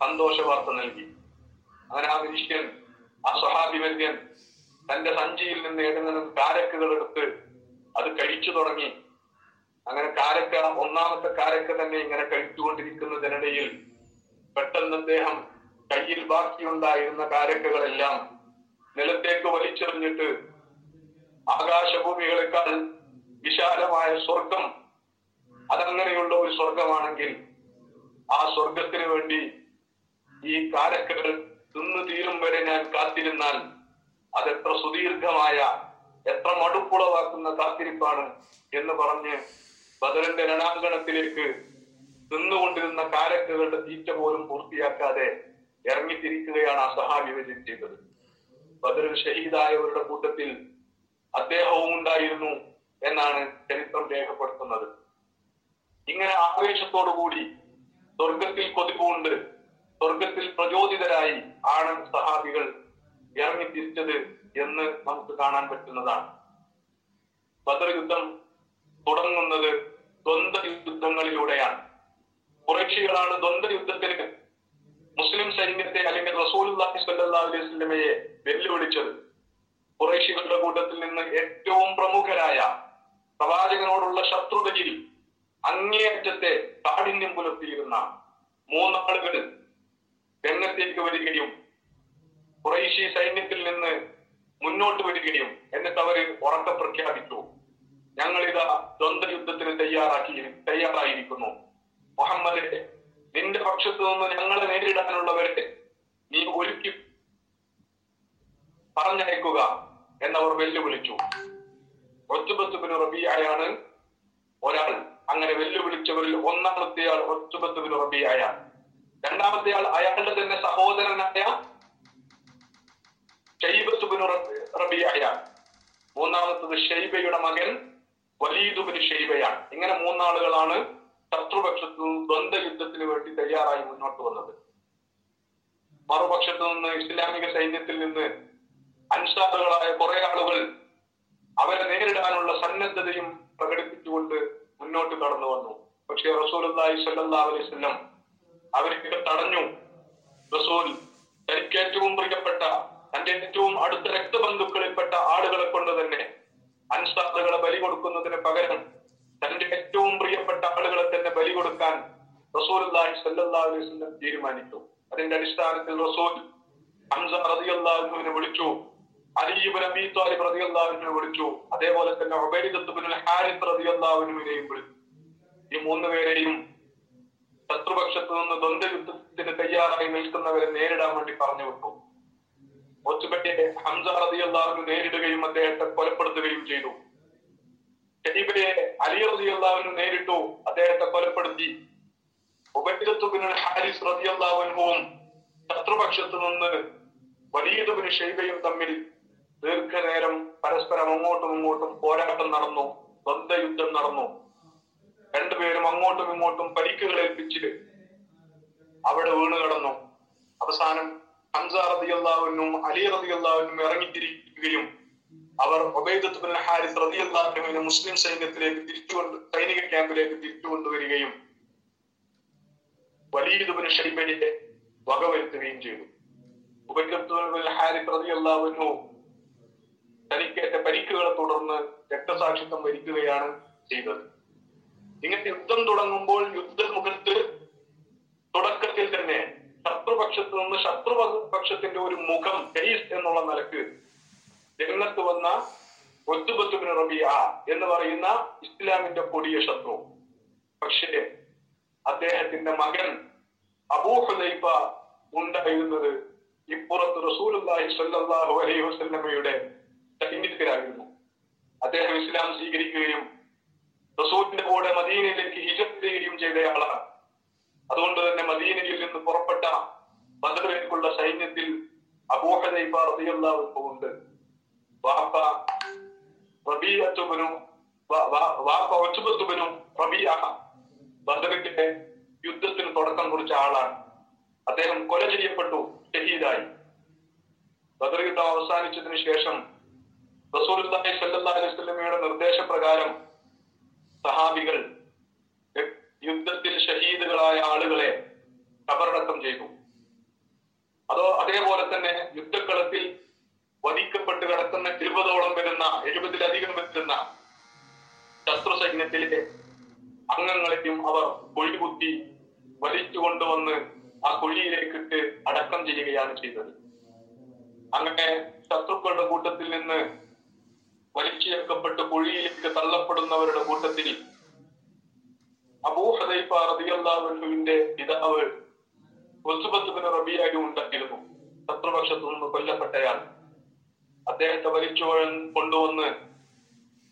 സന്തോഷ വാർത്ത നൽകി. അങ്ങനെ ആ മനുഷ്യൻ ആ സ്വഹാബി വര്യൻ തന്റെ സഞ്ചിയിൽ നിന്ന് ഏതെങ്കിലും കാരക്കുകൾ എടുത്ത് അത് കഴിച്ചു തുടങ്ങി. അങ്ങനെ കാരക്ക ഒന്നാമത്തെ കാരക്ക തന്നെ ഇങ്ങനെ കഴിച്ചുകൊണ്ടിരിക്കുന്നതിനിടയിൽ പെട്ടെന്ന് അദ്ദേഹം കയ്യിൽ ബാക്കിയുണ്ടായിരുന്ന കാരക്കകളെല്ലാം നിലത്തേക്ക് വലിച്ചെറിഞ്ഞിട്ട് ആകാശഭൂമികളെക്കാൾ വിശാലമായ സ്വർഗം അതങ്ങനെയുള്ള ഒരു സ്വർഗമാണെങ്കിൽ ആ സ്വർഗത്തിന് വേണ്ടി ഈ കാരക്കകൾ തിന്നു തീരും വരെ ഞാൻ കാത്തിരുന്നാൽ അതെത്ര സുദീർഘമായ എത്ര മടുപ്പുളവാക്കുന്ന കാത്തിരിപ്പാണ് എന്ന് പറഞ്ഞ് ബദറിന്റെ രണാങ്കണത്തിലേക്ക് നിന്നുകൊണ്ടിരുന്ന കാരക്കുകളുടെ തീറ്റ പോലും പൂർത്തിയാക്കാതെ ഇറങ്ങിത്തിരിക്കുകയാണ് ആ സഹാബി വിജയം ചെയ്തത്. ബദറിൽ ഷഹീദായവരുടെ കൂട്ടത്തിൽ അദ്ദേഹവും ഉണ്ടായിരുന്നു എന്നാണ് ചരിത്രം രേഖപ്പെടുത്തുന്നത്. ഇങ്ങനെ ആവേശത്തോടുകൂടി സ്വർഗത്തിൽ കൊതിപ്പുണ്ട് സ്വർഗത്തിൽ പ്രചോദിതരായി ആണ് സഹാബികൾ ഇറങ്ങിത്തിരിച്ചത് എന്ന് നമുക്ക് കാണാൻ പറ്റുന്നതാണ്. ബദർ യുദ്ധം തുടങ്ങുന്നത് ദ്വന്ദ് യുദ്ധങ്ങളിലൂടെയാണ് കുറേക്ഷികളാണ് ദ്വന്ദ് യുദ്ധത്തിന് മുസ്ലിം സൈന്യത്തെ അല്ലെങ്കിൽ റസൂലുള്ളാഹി സ്വല്ലല്ലാഹു അലൈഹി വസല്ലമയെ വെല്ലുവിളിച്ചത്. കുറേക്ഷികളുടെ കൂട്ടത്തിൽ നിന്ന് ഏറ്റവും പ്രമുഖരായ പ്രവാചകനോടുള്ള ശത്രുതയിൽ അങ്ങേയറ്റത്തെ കാഠിന്യം പുലർത്തിയിരുന്ന മൂന്നാളുകൾ രംഗത്തേക്ക് വരികയും കുറേശി സൈന്യത്തിൽ നിന്ന് മുന്നോട്ട് വരികയും എന്നിട്ട് അവർ ഉറക്കെ പ്രഖ്യാപിച്ചു. ഞങ്ങളിതാ ദ്വന്ദ്വ യുദ്ധത്തിന് തയ്യാറാക്കി തയ്യാറായിരിക്കുന്നു. മുഹമ്മദ് നിന്റെ പക്ഷത്തു നിന്ന് ഞങ്ങളെ നേരിടാനുള്ളവരെ നീ ഒരുക്കി പറഞ്ഞയക്കുക എന്നവർ വെല്ലുവിളിച്ചു. ഒത്തുബത്തുബിന് റബിയായാണ് ഒരാൾ. അങ്ങനെ വെല്ലുവിളിച്ചവരിൽ ഒന്നാമത്തെ ആൾ ഒത്തുബത്തുബിന് റബിയായ രണ്ടാമത്തെ ആൾ അയാളുടെ തന്നെ സഹോദരനായ ഷൈബത്തുബിന് റബിയാണ് മൂന്നാമത്തത് ഷൈബയുടെ മകൻ വലീദുബിന് ഷൈബയാണ് ഇങ്ങനെ മൂന്നാളുകളാണ് ശത്രുപക്ഷത്തു നിന്ന് ദ്വന്ദ് യുദ്ധത്തിന് വേണ്ടി തയ്യാറായി മുന്നോട്ട് വന്നത്. മറുപക്ഷത്തു നിന്ന് ഇസ്ലാമിക സൈന്യത്തിൽ നിന്ന് അൻസാറുകളായ കുറെ ആളുകൾ അവരെ നേരിടാനുള്ള സന്നദ്ധതയും പ്രകടിപ്പിച്ചുകൊണ്ട് മുന്നോട്ട് കടന്നു വന്നു. പക്ഷെ റസൂൽ സല്ലല്ലാഹു അലൈഹി വസല്ലം അവരൊക്കെ തടഞ്ഞു. റസൂൽ തനിക്ക് ഏറ്റവും പ്രിയപ്പെട്ട തന്റെ ഏറ്റവും അടുത്ത രക്തബന്ധുക്കളിൽപ്പെട്ട ആളുകളെ കൊണ്ട് തന്നെ അൻസാറുകളെ ബലി കൊടുക്കുന്നതിന് പകരം തന്റെ ഏറ്റവും പ്രിയപ്പെട്ട ആളുകളെ തന്നെ ബലി കൊടുക്കാൻ റസൂൽ തീരുമാനിച്ചു. അതിന്റെ അടിസ്ഥാനത്തിൽ റസൂൽ വിളിച്ചു. അലീബ് വിളിച്ചു. അതേപോലെ തന്നെ റളിയല്ലാഹുവിനെയും വിളിച്ചു. ഈ മൂന്ന് പേരെയും ശത്രുപക്ഷത്ത് നിന്ന് ദ്വന്ദ്വ യുദ്ധത്തിന് തയ്യാറായി നിൽക്കുന്നവരെ നേരിടാൻ വേണ്ടി പറഞ്ഞു വിട്ടു. ഒത്തുബയെ ഹംസ റളിയല്ലാഹു നേരിടുകയും അദ്ദേഹത്തെ കൊലപ്പെടുത്തുകയും ചെയ്തു. ഷരീബയെ അലി റളിയല്ലാഹു നേരിട്ടു അദ്ദേഹത്തെ കൊലപ്പെടുത്തി. ഉബൈദത്തുബ്നുൽ ഹാരിസ് റളിയല്ലാഹുവും ശത്രുപക്ഷത്ത് നിന്ന് വലീദുബിന് ഷെയ്ബയും തമ്മിൽ ദീർഘനേരം പരസ്പരം അങ്ങോട്ടും ഇങ്ങോട്ടും പോരാട്ടം നടന്നു ദ്വന്ദ്വയുദ്ധം നടന്നു. രണ്ടുപേരും അങ്ങോട്ടും ഇങ്ങോട്ടും പരിക്കുകൾ ഏൽപ്പിച്ച് അവിടെ വീണ് കിടന്നു അവസാനം ഹംസ റതിയല്ലാവിനും അലി റതിയല്ലാവിനും ഇറങ്ങിത്തിരിക്കുകയും അവർ ഒബൈദത്തുബിൻ ഹാരിസ് റതിയല്ലാഹുവിനെ മുസ്ലിം സൈന്യത്തിലേക്ക് തിരിച്ചുകൊണ്ട് സൈനിക ക്യാമ്പിലേക്ക് തിരിച്ചുകൊണ്ടുവരികയും വലീദുബിന് ഷൈബയെ വകവരുത്തുകയും ചെയ്തു. ഉബൈദത്തുബിൻ ഹാരിസ് റതിയല്ലാവിനു തനിക്കേറ്റ പരിക്കുകളെ തുടർന്ന് രക്തസാക്ഷിത്വം വരിക്കുകയാണ് ചെയ്തത്. ഇങ്ങനെ യുദ്ധം തുടങ്ങുമ്പോൾ യുദ്ധമുഖത്ത് തുടക്കത്തിൽ തന്നെ ശത്രുപക്ഷത്ത് നിന്ന് ശത്രുപക്ഷത്തിന്റെ ഒരു മുഖം ഫെയ്സ് എന്നുള്ള നിലയ്ക്ക് രംഗത്ത് വന്ന ഒത്തുബത്തുബിന് റബിയ എന്ന് പറയുന്ന ഇസ്ലാമിന്റെ കൊടിയ ശത്രു. പക്ഷേ അദ്ദേഹത്തിന്റെ മകൻ അബൂഹുലൈബ ഉണ്ടായിരുന്നത് ഇപ്പുറത്ത് റസൂലുള്ളാഹി സ്വല്ലല്ലാഹു അലൈഹി വസല്ലമയുടെ സൈനികരായിരുന്നു അദ്ദേഹം ഇസ്ലാം സ്വീകരിക്കുകയും റസൂലിന്റെ കൂടെ മദീനയിലേക്ക് ഹിജത്ത് ചെയ്യുകയും ചെയ്തയാളാണ്. അതുകൊണ്ട് തന്നെ മദീനയിൽ നിന്ന് പുറപ്പെട്ട ബദറിലേക്കുള്ള സൈന്യത്തിൽ റബീഅ ബദറിന്റെ യുദ്ധത്തിന് തുടക്കം കുറിച്ച ആളാണ്. അദ്ദേഹം കൊല ചെയ്യപ്പെട്ടു ഷഹീദായി. ബദർ യുദ്ധം അവസാനിച്ചതിന് ശേഷം റസൂൽ നിർദ്ദേശപ്രകാരം സഹാബികൾ യുദ്ധത്തിൽ ഷഹീദുകളായ ആളുകളെ കബറടക്കം ചെയ്തു. അതോ അതേപോലെ തന്നെ യുദ്ധക്കളത്തിൽ വധിക്കപ്പെട്ട് കിടക്കുന്ന എഴുപതോളം വരുന്ന എഴുപതിലധികം വരുന്ന ശത്രു സൈന്യത്തിലെ അംഗങ്ങളെയും അവർ കുഴികുത്തി വലിച്ചു കൊണ്ടുവന്ന് ആ കുഴിയിലേക്കിട്ട് അടക്കം ചെയ്യുകയാണ് ചെയ്തത്. അങ്ങനെ ശത്രുക്കളുടെ കൂട്ടത്തിൽ നിന്ന് വലിച്ചേർക്കപ്പെട്ട് കുഴിയിലേക്ക് തള്ളപ്പെടുന്നവരുടെ കൂട്ടത്തിൽ അബൂഹദൈഫ റബിയല്ലാഹുവിന്റെ പിതാവ് ഒസുബത്തുബിന് റബിയായി ഉണ്ടെങ്കിലും ശത്രുപക്ഷത്തു നിന്ന് കൊല്ലപ്പെട്ടയാൾ അദ്ദേഹത്തെ വലിച്ചു കൊണ്ടുവന്ന്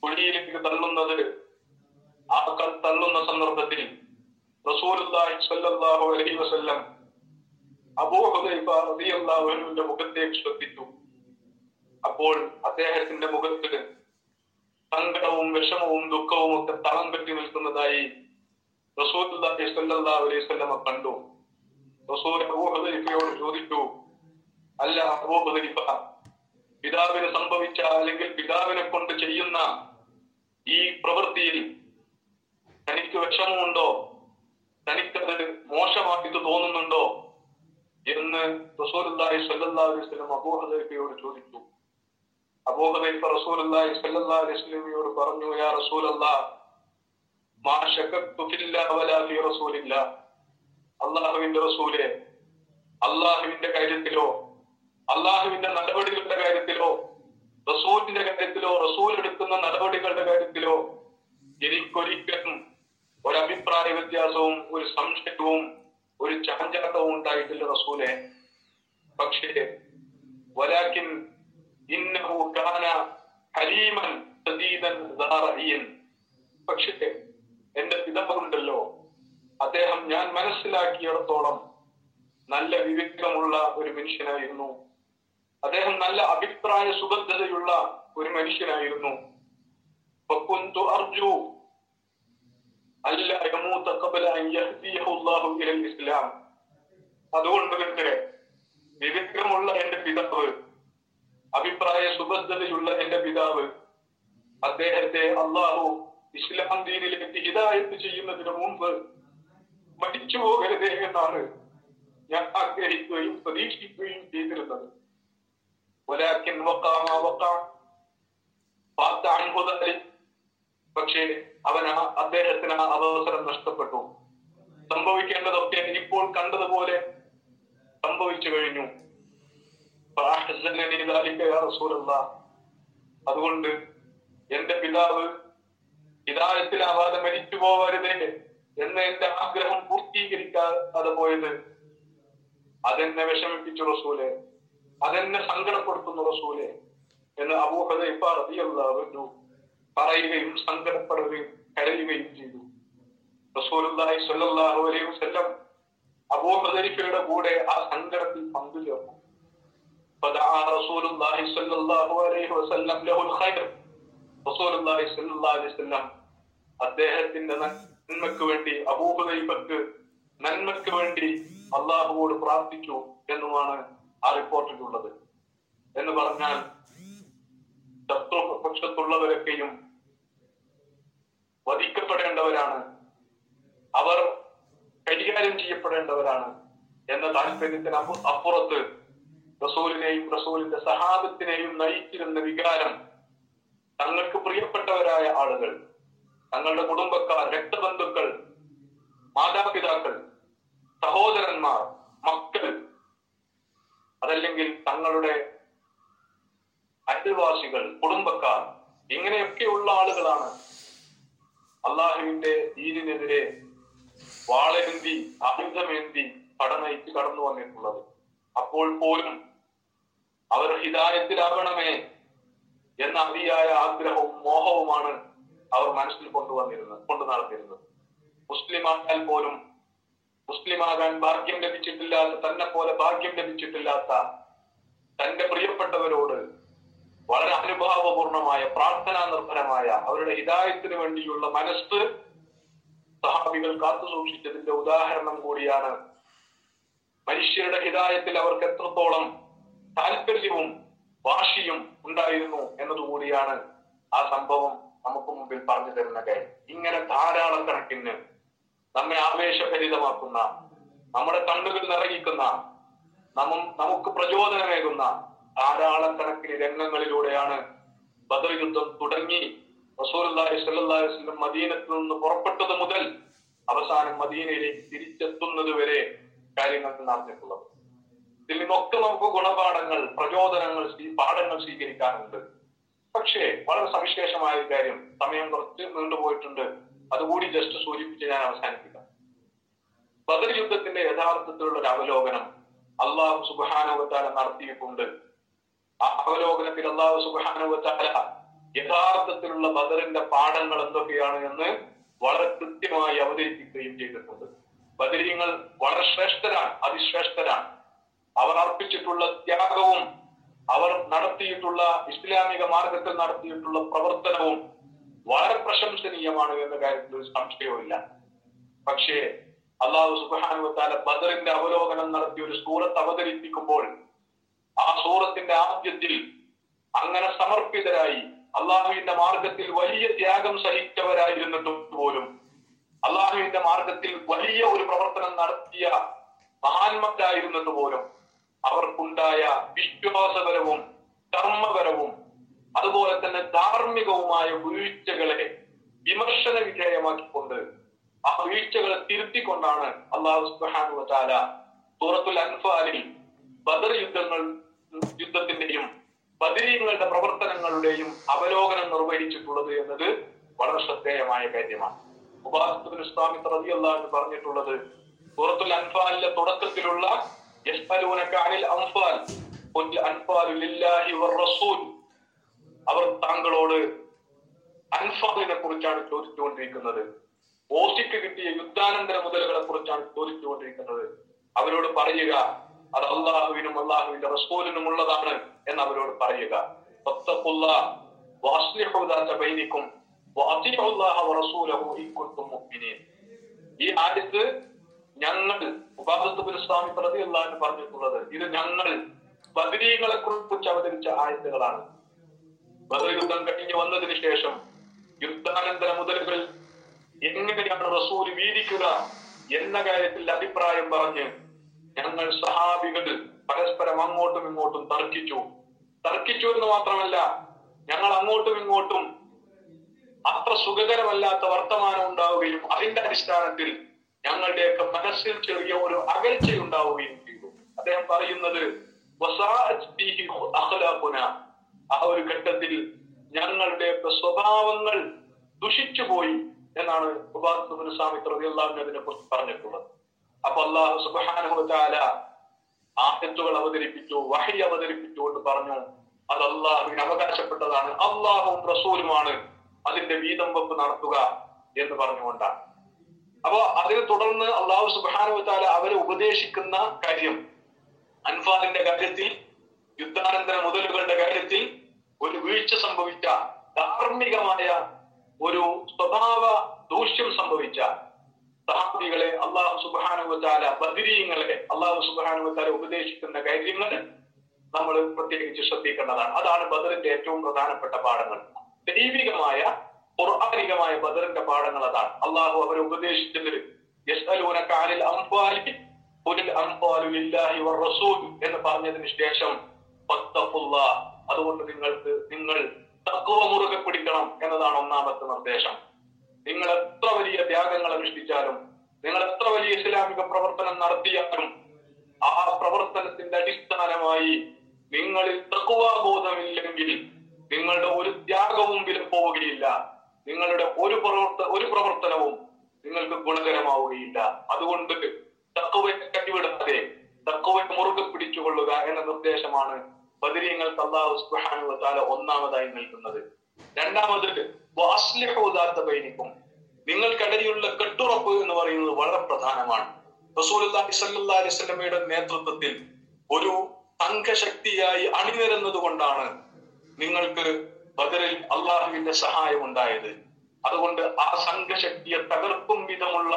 കുഴിയിലേക്ക് തള്ളുന്നത് ആ തള്ളുന്ന സന്ദർഭത്തിൽ റസൂലുള്ളാഹി സല്ലല്ലാഹു അലൈഹി വസല്ലം മുഖത്തേക്ക് ശ്രദ്ധിച്ചു. അപ്പോൾ അദ്ദേഹത്തിന്റെ മുഖത്ത് സങ്കടവും വിഷമവും ദുഃഖവും ഒക്കെ തളം കെട്ടി നിൽക്കുന്നതായി റസൂലുള്ളാഹി സല്ലല്ലാഹു അലൈഹി വസല്ലം കണ്ടു. റസൂൽ ചോദിച്ചു അല്ല അബൂ ഹുദൈഫ പിതാവിന് സംഭവിച്ച അല്ലെങ്കിൽ പിതാവിനെ കൊണ്ട് ചെയ്യുന്ന ഈ പ്രവൃത്തിയിൽ തനിക്ക് വിഷമമുണ്ടോ? തനിക്കത് മോശമായിട്ട് തോന്നുന്നുണ്ടോ? എന്ന് റസൂലുള്ളാഹി സ്വല്ലല്ലാഹു അലൈഹി വസല്ലം അബൂ ഹുദൈഫയോട് ചോദിച്ചു അബൂ റസൂൽ അലൈഹി വസല്ലമയോട് പറഞ്ഞു യാ റസൂലല്ലാഹ് മാ ശകക്തു ഫില്ലാഹി വലാ ഫീ അള്ളാഹുവിന്റെ റസൂലെ അള്ളാഹുവിന്റെ കാര്യത്തിലോ അള്ളാഹുവിന്റെ നടപടികളുടെ കാര്യത്തിലോ റസൂലിന്റെ കാര്യത്തിലോ റസൂൽ എടുക്കുന്ന നടപടികളുടെ കാര്യത്തിലോ എനിക്കൊരിക്കലും ഒരഭിപ്രായ വ്യത്യാസവും ഒരു സംശയവും ഒരു ചാഞ്ചാട്ടവും ഉണ്ടായിട്ടില്ല റസൂലെ. പക്ഷേ വലാക്കിൻ ഇന്നഹു കാന ദാറഇയൻ പക്ഷേ എന്റെ പിതാവുണ്ടല്ലോ അദ്ദേഹം ഞാൻ മനസ്സിലാക്കിയിടത്തോളം നല്ല വിവേകമുള്ള ഒരു മനുഷ്യനായിരുന്നു. അദ്ദേഹം നല്ല അഭിപ്രായ സുബദ്ധതയുള്ള ഒരു മനുഷ്യനായിരുന്നു. അർജു ഇസ്ലാം. അതുകൊണ്ട് തന്നെ വിവേകമുള്ള എന്റെ പിതാവ് അഭിപ്രായ സുബദ്ധതയുള്ള എന്റെ പിതാവ് അദ്ദേഹത്തെ അള്ളാഹു ഇസ്ലാം ദീനിലേക്ക് ഹിതായത് ചെയ്യുന്നതിന് മുമ്പ് മരിച്ചു പോകരുതേ എന്നാണ് ഞാൻ ആഗ്രഹിക്കുകയും പ്രതീക്ഷിക്കുകയും ചെയ്തിരുന്നത്. പക്ഷേ അവൻ അദ്ദേഹത്തിന് ആ അവസരം നഷ്ടപ്പെട്ടു. സംഭവിക്കേണ്ടതൊക്കെ ഇപ്പോൾ കണ്ടതുപോലെ സംഭവിച്ചു കഴിഞ്ഞു. അതുകൊണ്ട് എന്റെ പിതാവ് ഇതാരത്തിലാവാതെ മരിച്ചു പോവരുതേ. എന്ന് എന്റെ ആഗ്രഹം പൂർത്തീകരിക്കാൻ അത് പോയത് അതെന്നെ വിഷമിപ്പിച്ചു റസൂലെ അതെന്നെ സങ്കടപ്പെടുത്തുന്നു റസൂലെ എന്ന് അബൂഹദ ഇപ്പ റബിയല്ലാവുന്നു പറയുകയും സങ്കടപ്പെടുകയും കരയുകയും ചെയ്തു. റസൂലി സല്ലാഹു അബൂഹദരിഫയുടെ കൂടെ ആ സങ്കടത്തിൽ പങ്കുചേർന്നു. അദ്ദേഹത്തിന്റെ നന്മക്ക് വേണ്ടി അബൂഹുദൈബക്ക് നന്മക്ക് വേണ്ടി അള്ളാഹുവോട് പ്രാർത്ഥിച്ചു എന്നുമാണ് ആ റിപ്പോർട്ടിലുള്ളത്. എന്ന് പറഞ്ഞാൽ ശത്രുപക്ഷത്തുള്ളവരൊക്കെയും വധിക്കപ്പെടേണ്ടവരാണ്. അവർ കൈകാര്യം ചെയ്യപ്പെടേണ്ടവരാണ് എന്ന താല്പര്യത്തിന് അപ്പു- അപ്പുറത്ത് റസൂലിനെയും റസൂലിന്റെ സഹാബത്തിനെയും നയിച്ചിരുന്ന വികാരം തങ്ങൾക്ക് പ്രിയപ്പെട്ടവരായ ആളുകൾ തങ്ങളുടെ കുടുംബക്കാർ രക്തബന്ധുക്കൾ മാതാപിതാക്കൾ സഹോദരന്മാർ മക്കൾ അതല്ലെങ്കിൽ തങ്ങളുടെ അയൽവാസികൾ കുടുംബക്കാർ ഇങ്ങനെയൊക്കെയുള്ള ആളുകളാണ് അള്ളാഹുവിന്റെ ദീനിനെതിരെ വാളേന്തി ആയുധമേന്തി പടനയിച്ച് കടന്നു വന്നിട്ടുള്ളത്. അപ്പോൾ പോലും അവർ ഹിതായത്തിലാകണമേ എന്ന അതിയായ ആഗ്രഹവും മോഹവുമാണ് അവർ മനസ്സിൽ കൊണ്ടുവന്നിരുന്നത് കൊണ്ടു നടന്നിരുന്നത്. മുസ്ലിമായാൽ പോലും മുസ്ലിമാകാൻ ഭാഗ്യം ലഭിച്ചിട്ടില്ലാത്ത തന്നെ പോലെ ഭാഗ്യം ലഭിച്ചിട്ടില്ലാത്ത തന്റെ പ്രിയപ്പെട്ടവരോട് വളരെ അനുഭാവപൂർണമായ പ്രാർത്ഥനാ നിർഭരമായ അവരുടെ ഹിതായത്തിന് വേണ്ടിയുള്ള മനസ്സ് സഹാബികൾ കാത്തു സൂക്ഷിച്ചതിന്റെ ഉദാഹരണം കൂടിയാണ് മനുഷ്യരുടെ ഹിതായത്തിൽ അവർക്ക് എത്രത്തോളം താല്പര്യവും വാശിയും ഉണ്ടായിരുന്നു എന്നതുകൂടിയാണ് ആ സംഭവം. നമുക്ക് മുമ്പിൽ പറഞ്ഞു തരുന്ന കാര്യം. ഇങ്ങനെ ധാരാളം കണക്കിന് നമ്മെ ആവേശഭരിതമാക്കുന്ന നമ്മുടെ കണ്ണുകൾ നിറയിക്കുന്ന നമ്മ നമുക്ക് പ്രചോദനമേകുന്ന ധാരാളം കണക്കിന് രംഗങ്ങളിലൂടെയാണ് ബദർ യുദ്ധം തുടങ്ങി. അലൈഹി വസല്ലം മദീനത്തിൽ നിന്ന് പുറപ്പെട്ടത് മുതൽ അവസാനം മദീനയിലേക്ക് തിരിച്ചെത്തുന്നത് വരെ കാര്യങ്ങൾ നടന്നിട്ടുള്ളത് ഇതിൽ നിന്നൊക്കെ നമുക്ക് ഗുണപാഠങ്ങൾ പ്രചോദനങ്ങൾ പാഠങ്ങൾ സ്വീകരിക്കാനുണ്ട്. പക്ഷേ വളരെ സവിശേഷമായ ഒരു കാര്യം. സമയം കുറച്ച് നീണ്ടുപോയിട്ടുണ്ട് അതുകൂടി ജസ്റ്റ് സൂചിപ്പിച്ച് ഞാൻ അവസാനിപ്പിക്കാം. ബദർ യുദ്ധത്തിന്റെ യഥാർത്ഥത്തിലുള്ള ഒരു അവലോകനം അള്ളാഹു സുബാനുവത്താല നടത്തിയിട്ടുണ്ട്. ആ അവലോകനത്തിൽ അള്ളാഹു സുബാനുവത്താല യഥാർത്ഥത്തിലുള്ള ബദറിന്റെ പാഠങ്ങൾ എന്തൊക്കെയാണ് എന്ന് വളരെ കൃത്യമായി അവതരിപ്പിക്കുകയും ചെയ്തിട്ടുണ്ട്. ബദരീങ്ങൾ വളരെ ശ്രേഷ്ഠരാണ് അതിശ്രേഷ്ഠരാണ്. അവർ അർപ്പിച്ചിട്ടുള്ള ത്യാഗവും അവർ നടത്തിയിട്ടുള്ള ഇസ്ലാമിക മാർഗത്തിൽ നടത്തിയിട്ടുള്ള പ്രവർത്തനവും വളരെ പ്രശംസനീയമാണ് എന്ന കാര്യത്തിൽ ഒരു സംശയവുമില്ല. പക്ഷേ അള്ളാഹു സുബാനുവത്താല ബദറിന്റെ അവലോകനം നടത്തി ഒരു സൂറത്ത് അവതരിപ്പിക്കുമ്പോൾ ആ സൂറത്തിന്റെ ആദ്യത്തിൽ അങ്ങനെ സമർപ്പിതരായി അള്ളാഹുവിന്റെ മാർഗത്തിൽ വലിയ ത്യാഗം സഹിച്ചവരായിരുന്നിട്ടും പോലും അള്ളാഹുവിന്റെ മാർഗത്തിൽ വലിയ ഒരു പ്രവർത്തനം നടത്തിയ മഹാന്മാരായിരുന്നിട്ട് പോലും അവർക്കുണ്ടായ വിശ്വാസപരവും കർമ്മപരവും അതുപോലെ തന്നെ ധാർമ്മികവുമായ വീഴ്ചകളെ വിമർശന വിധേയമാക്കിക്കൊണ്ട് ആ വീഴ്ചകളെ തിരുത്തിക്കൊണ്ടാണ് അള്ളാഹു സൂറത്തുൽ അൻഫാലിൽ ബദർ യുദ്ധങ്ങൾ യുദ്ധത്തിന്റെയും ബദരീങ്ങളുടെ പ്രവർത്തനങ്ങളുടെയും അവലോകനം നിർവഹിച്ചിട്ടുള്ളത് എന്നത് വളരെ ശ്രദ്ധേയമായ കാര്യമാണ്. ഉപാസത്തുൽ ഇസ്ലാമി റളിയല്ലാഹു പറഞ്ഞിട്ടുള്ളത് സൂറത്തുൽ അൻഫാലിലെ തുടക്കത്തിലുള്ള യസ്അലൂനക അനിൽ അൻഫാൽ ഖുൽ ലില്ലാഹി വറസൂൽ അവർ താങ്കളോട് അൻഫാലിനെ കുറിച്ചാണ് ചോദിച്ചുകൊണ്ടിരിക്കുന്നത്. ഓസിക്ക് കിട്ടിയ യുദ്ധാനന്തര മുതലുകളെ കുറിച്ചാണ് ചോദിച്ചുകൊണ്ടിരിക്കുന്നത്. അവരോട് പറയുക അത് അള്ളാഹുവിനും അള്ളാഹുവിന്റെ റസൂലിനും ഉള്ളതാണ് എന്ന് അവരോട് പറയുക. ഈ ആയത്ത് ഞങ്ങൾ ഉപാദത്തുബിൻ പുരസ്വാമി പ്രതി എന്നാണ് പറഞ്ഞിട്ടുള്ളത് ഇത് ഞങ്ങൾ ബദരീകളെ കുറിച്ച് അവതരിച്ച ആയത്തുകളാണ്. ബദർ യുദ്ധം കഴിഞ്ഞു വന്നതിന് ശേഷം യുദ്ധാനന്തര മുതലുകൾ എങ്ങനെയാണ് റസൂൽ വീതിക്കുക എന്ന കാര്യത്തിൽ അഭിപ്രായം പറഞ്ഞ് ഞങ്ങൾ സഹാബികൾ പരസ്പരം അങ്ങോട്ടും ഇങ്ങോട്ടും തർക്കിച്ചു. തർക്കിച്ചു എന്ന് മാത്രമല്ല ഞങ്ങൾ അങ്ങോട്ടും ഇങ്ങോട്ടും അത്ര സുഖകരമല്ലാത്ത വർത്തമാനം ഉണ്ടാവുകയും അതിന്റെ അടിസ്ഥാനത്തിൽ ഞങ്ങളുടെയൊക്കെ മനസ്സിൽ ചെറിയ ഒരു അകൽച്ച ഉണ്ടാവുകയും ചെയ്തു. അദ്ദേഹം പറയുന്നത്. ആ ഒരു ഘട്ടത്തിൽ ഞങ്ങളുടെയൊക്കെ സ്വഭാവങ്ങൾ ദുഷിച്ചുപോയി എന്നാണ് സ്വാമി അതിനെ കുറിച്ച് പറഞ്ഞിട്ടുള്ളത്. അപ്പൊ അള്ളാഹു സുബ്ഹാനഹു ആഹത്തുകൾ അവതരിപ്പിച്ചു വഹി അവതരിപ്പിച്ചുകൊണ്ട് പറഞ്ഞു. അത് അള്ളാഹുവിന് അവകാശപ്പെട്ടതാണ്. അള്ളാഹുവും റസൂലുമാണ് അതിന്റെ വീതം വെപ്പ് നടത്തുക എന്ന് പറഞ്ഞുകൊണ്ടാണ്. അപ്പൊ അതിനെ തുടർന്ന് അള്ളാഹു സുബാനുവത്താല അവരെ ഉപദേശിക്കുന്ന കാര്യം. അൻഫാലിന്റെ കാര്യത്തിൽ യുദ്ധാനന്തര മുതലുകളുടെ കാര്യത്തിൽ ഒരു വീഴ്ച സംഭവിച്ച ധാർമ്മികമായ ഒരു സ്വഭാവ ദൂഷ്യം സംഭവിച്ച സഹാബികളെ അള്ളാഹു സുബാനുവത്താല ബദിരീങ്ങളെ അള്ളാഹു സുബാനുവത്താല ഉപദേശിക്കുന്ന കാര്യങ്ങൾ നമ്മൾ പ്രത്യേകിച്ച് ശ്രദ്ധിക്കേണ്ടതാണ്. അതാണ് ബദറിന്റെ ഏറ്റവും പ്രധാനപ്പെട്ട പാഠങ്ങൾ. ദൈവികമായ ഖുർആാനികമായ ബദറിന്റെ പാഠങ്ങൾ അതാണ്. അള്ളാഹു അവരെ ഉപദേശിച്ചത് യസ്അലൂനക അനിൽ അംഫാലി ഖുലിൽ അംഫാലു ലില്ലാഹി വറസൂൽ എന്ന് പറഞ്ഞതിന് ശേഷം അതുകൊണ്ട് നിങ്ങൾക്ക് നിങ്ങൾ തക്കുവ മുറുകെ പിടിക്കണം എന്നതാണ് ഒന്നാമത്തെ നിർദ്ദേശം. നിങ്ങൾ എത്ര വലിയ ത്യാഗങ്ങൾ അനുഷ്ഠിച്ചാലും നിങ്ങൾ എത്ര വലിയ ഇസ്ലാമിക പ്രവർത്തനം നടത്തിയാലും ആ പ്രവർത്തനത്തിന്റെ അടിസ്ഥാനമായി നിങ്ങളിൽ തക്കുവാബോധമില്ലെങ്കിൽ നിങ്ങളുടെ ഒരു ത്യാഗവും വിലപ്പോവുകയില്ല. നിങ്ങളുടെ ഒരു പ്രവർത്ത ഒരു പ്രവർത്തനവും നിങ്ങൾക്ക് ഗുണകരമാവുകയില്ല. അതുകൊണ്ട് തക്കുവയെ കൈവിടാതെ തക്കുവയെ മുറുകെ പിടിച്ചുകൊള്ളുക എന്ന നിർദ്ദേശമാണ് ബദരീങ്ങൾക്ക് അള്ളാഹു ഒന്നാമതായി നൽകുന്നത്. രണ്ടാമത് ബൈനിക്കും നിങ്ങൾക്കിടയിലുള്ള കെട്ടുറപ്പ് എന്ന് പറയുന്നത് വളരെ പ്രധാനമാണ്. സ്വല്ലല്ലാഹി അലൈഹി നേതൃത്വത്തിൽ ഒരു സംഘശക്തിയായി അണിനിരന്നത് കൊണ്ടാണ് നിങ്ങൾക്ക് ബദറിൽ അള്ളാഹുവിന്റെ സഹായം ഉണ്ടായത് അതുകൊണ്ട് ആ സംഘശക്തിയെ തകർക്കും വിധമുള്ള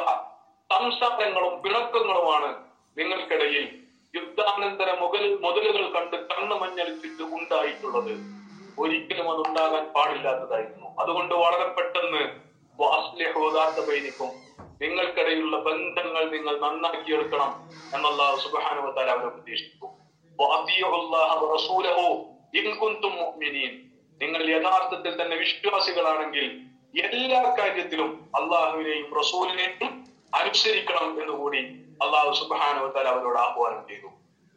സംസാരങ്ങളും പിണക്കങ്ങളുമാണ് നിങ്ങൾക്കിടയിൽ യുദ്ധാനന്തര മുകൾ മുതലുകൾ കണ്ട് കണ്ണു മഞ്ഞളിച്ചിട്ട് ഉണ്ടായിട്ടുള്ളത്. ഒരിക്കലും അത് ഉണ്ടാകാൻ പാടില്ലാത്തതായിരുന്നു. അതുകൊണ്ട് വളരെ പെട്ടെന്ന് ബൈനിക്കും നിങ്ങൾക്കിടയിലുള്ള ബന്ധങ്ങൾ നിങ്ങൾ നന്നാക്കിയെടുക്കണം എന്നുള്ള സുബാനുവത്താൽ അവരെ ഉപദേശിച്ചു. നിങ്ങൾ യഥാർത്ഥത്തിൽ തന്നെ വിശ്വാസികളാണെങ്കിൽ എല്ലാ കാര്യത്തിലും അള്ളാഹുവിനെയും റസൂലിനെയും അനുസരിക്കണം എന്ന് കൂടി അള്ളാഹു സുബാനുവത്താൽ അവരോട് ആഹ്വാനം ചെയ്തു.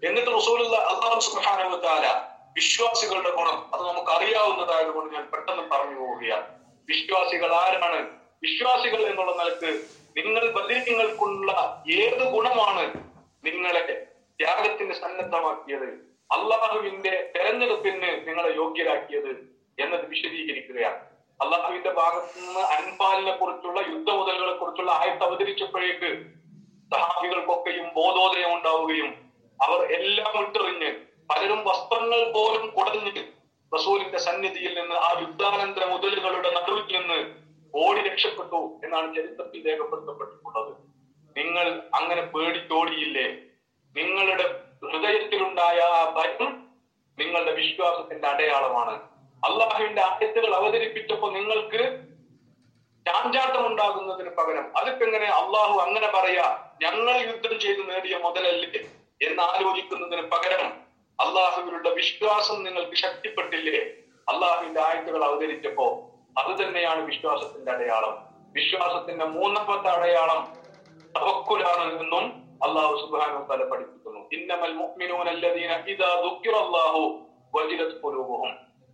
എന്നിട്ട് റസൂൽ അള്ളാഹു സുബാനുവത്താല വിശ്വാസികളുടെ ഗുണം അത് നമുക്ക് അറിയാവുന്നതായതുകൊണ്ട് ഞാൻ പെട്ടെന്ന് പറഞ്ഞു പോവുകയാണ്. വിശ്വാസികൾ ആരാണ്? വിശ്വാസികൾ എന്നുള്ള നിലയ്ക്ക് നിങ്ങൾ ബദിരീങ്ങൾക്കുള്ള ഏത് ഗുണമാണ് നിങ്ങളെ ത്യാഗത്തിന് സന്നദ്ധമാക്കിയത്? അള്ളാഹുവിന്റെ തെരഞ്ഞെടുപ്പിന് നിങ്ങളെ യോഗ്യരാക്കിയത് എന്നത് വിശദീകരിക്കുകയാണ്. അള്ളാഹുവിന്റെ ഭാഗത്തു നിന്ന് അൻപാലിനെ കുറിച്ചുള്ള യുദ്ധമുതലുകളെ കുറിച്ചുള്ള ആയത്ത് അവതരിച്ചപ്പോഴേക്ക് സഹാബികൾക്കൊക്കെയും ബോധോദയം ഉണ്ടാവുകയും അവർ എല്ലാം വിട്ടെറിഞ്ഞ് പലരും വസ്ത്രങ്ങൾ പോലും കുടഞ്ഞ് റസൂലിന്റെ സന്നിധിയിൽ നിന്ന് ആ യുദ്ധാനന്തര മുതലുകളുടെ നടുവിൽ നിന്ന് ഓടി രക്ഷപ്പെട്ടു എന്നാണ് ചരിത്രത്തിൽ രേഖപ്പെടുത്തപ്പെട്ടിട്ടുള്ളത്. നിങ്ങൾ അങ്ങനെ പേടിച്ചോടിയില്ലേ? നിങ്ങളുടെ ഹൃദയത്തിലുണ്ടായ ആ ഭയം നിങ്ങളുടെ വിശ്വാസത്തിന്റെ അടയാളമാണ്. അള്ളാഹുവിന്റെ ആയത്തുകൾ അവതരിപ്പിച്ചപ്പോ നിങ്ങൾക്ക് ചാഞ്ചാട്ടം ഉണ്ടാകുന്നതിന് പകരം അതിപ്പോ എങ്ങനെ അള്ളാഹു അങ്ങനെ പറയാ ഞങ്ങൾ യുദ്ധം ചെയ്ത് നേടിയ മുതലല്ലേ എന്ന് ആലോചിക്കുന്നതിന് പകരം അള്ളാഹുവിലുള്ള വിശ്വാസം നിങ്ങൾക്ക് ശക്തിപ്പെട്ടില്ലേ? അള്ളാഹുവിന്റെ ആയത്തുകൾ അവതരിച്ചപ്പോ അത് തന്നെയാണ് വിശ്വാസത്തിന്റെ അടയാളം. വിശ്വാസത്തിന്റെ മൂന്നാമത്തെ അടയാളം തവക്കുലാണ് എന്നും അള്ളാഹു സുബ്ഹാനഹു തല പഠിപ്പിക്കുന്നു ഇന്നമൽ മുഅ്മിനൂനല്ലദീന ഇദാ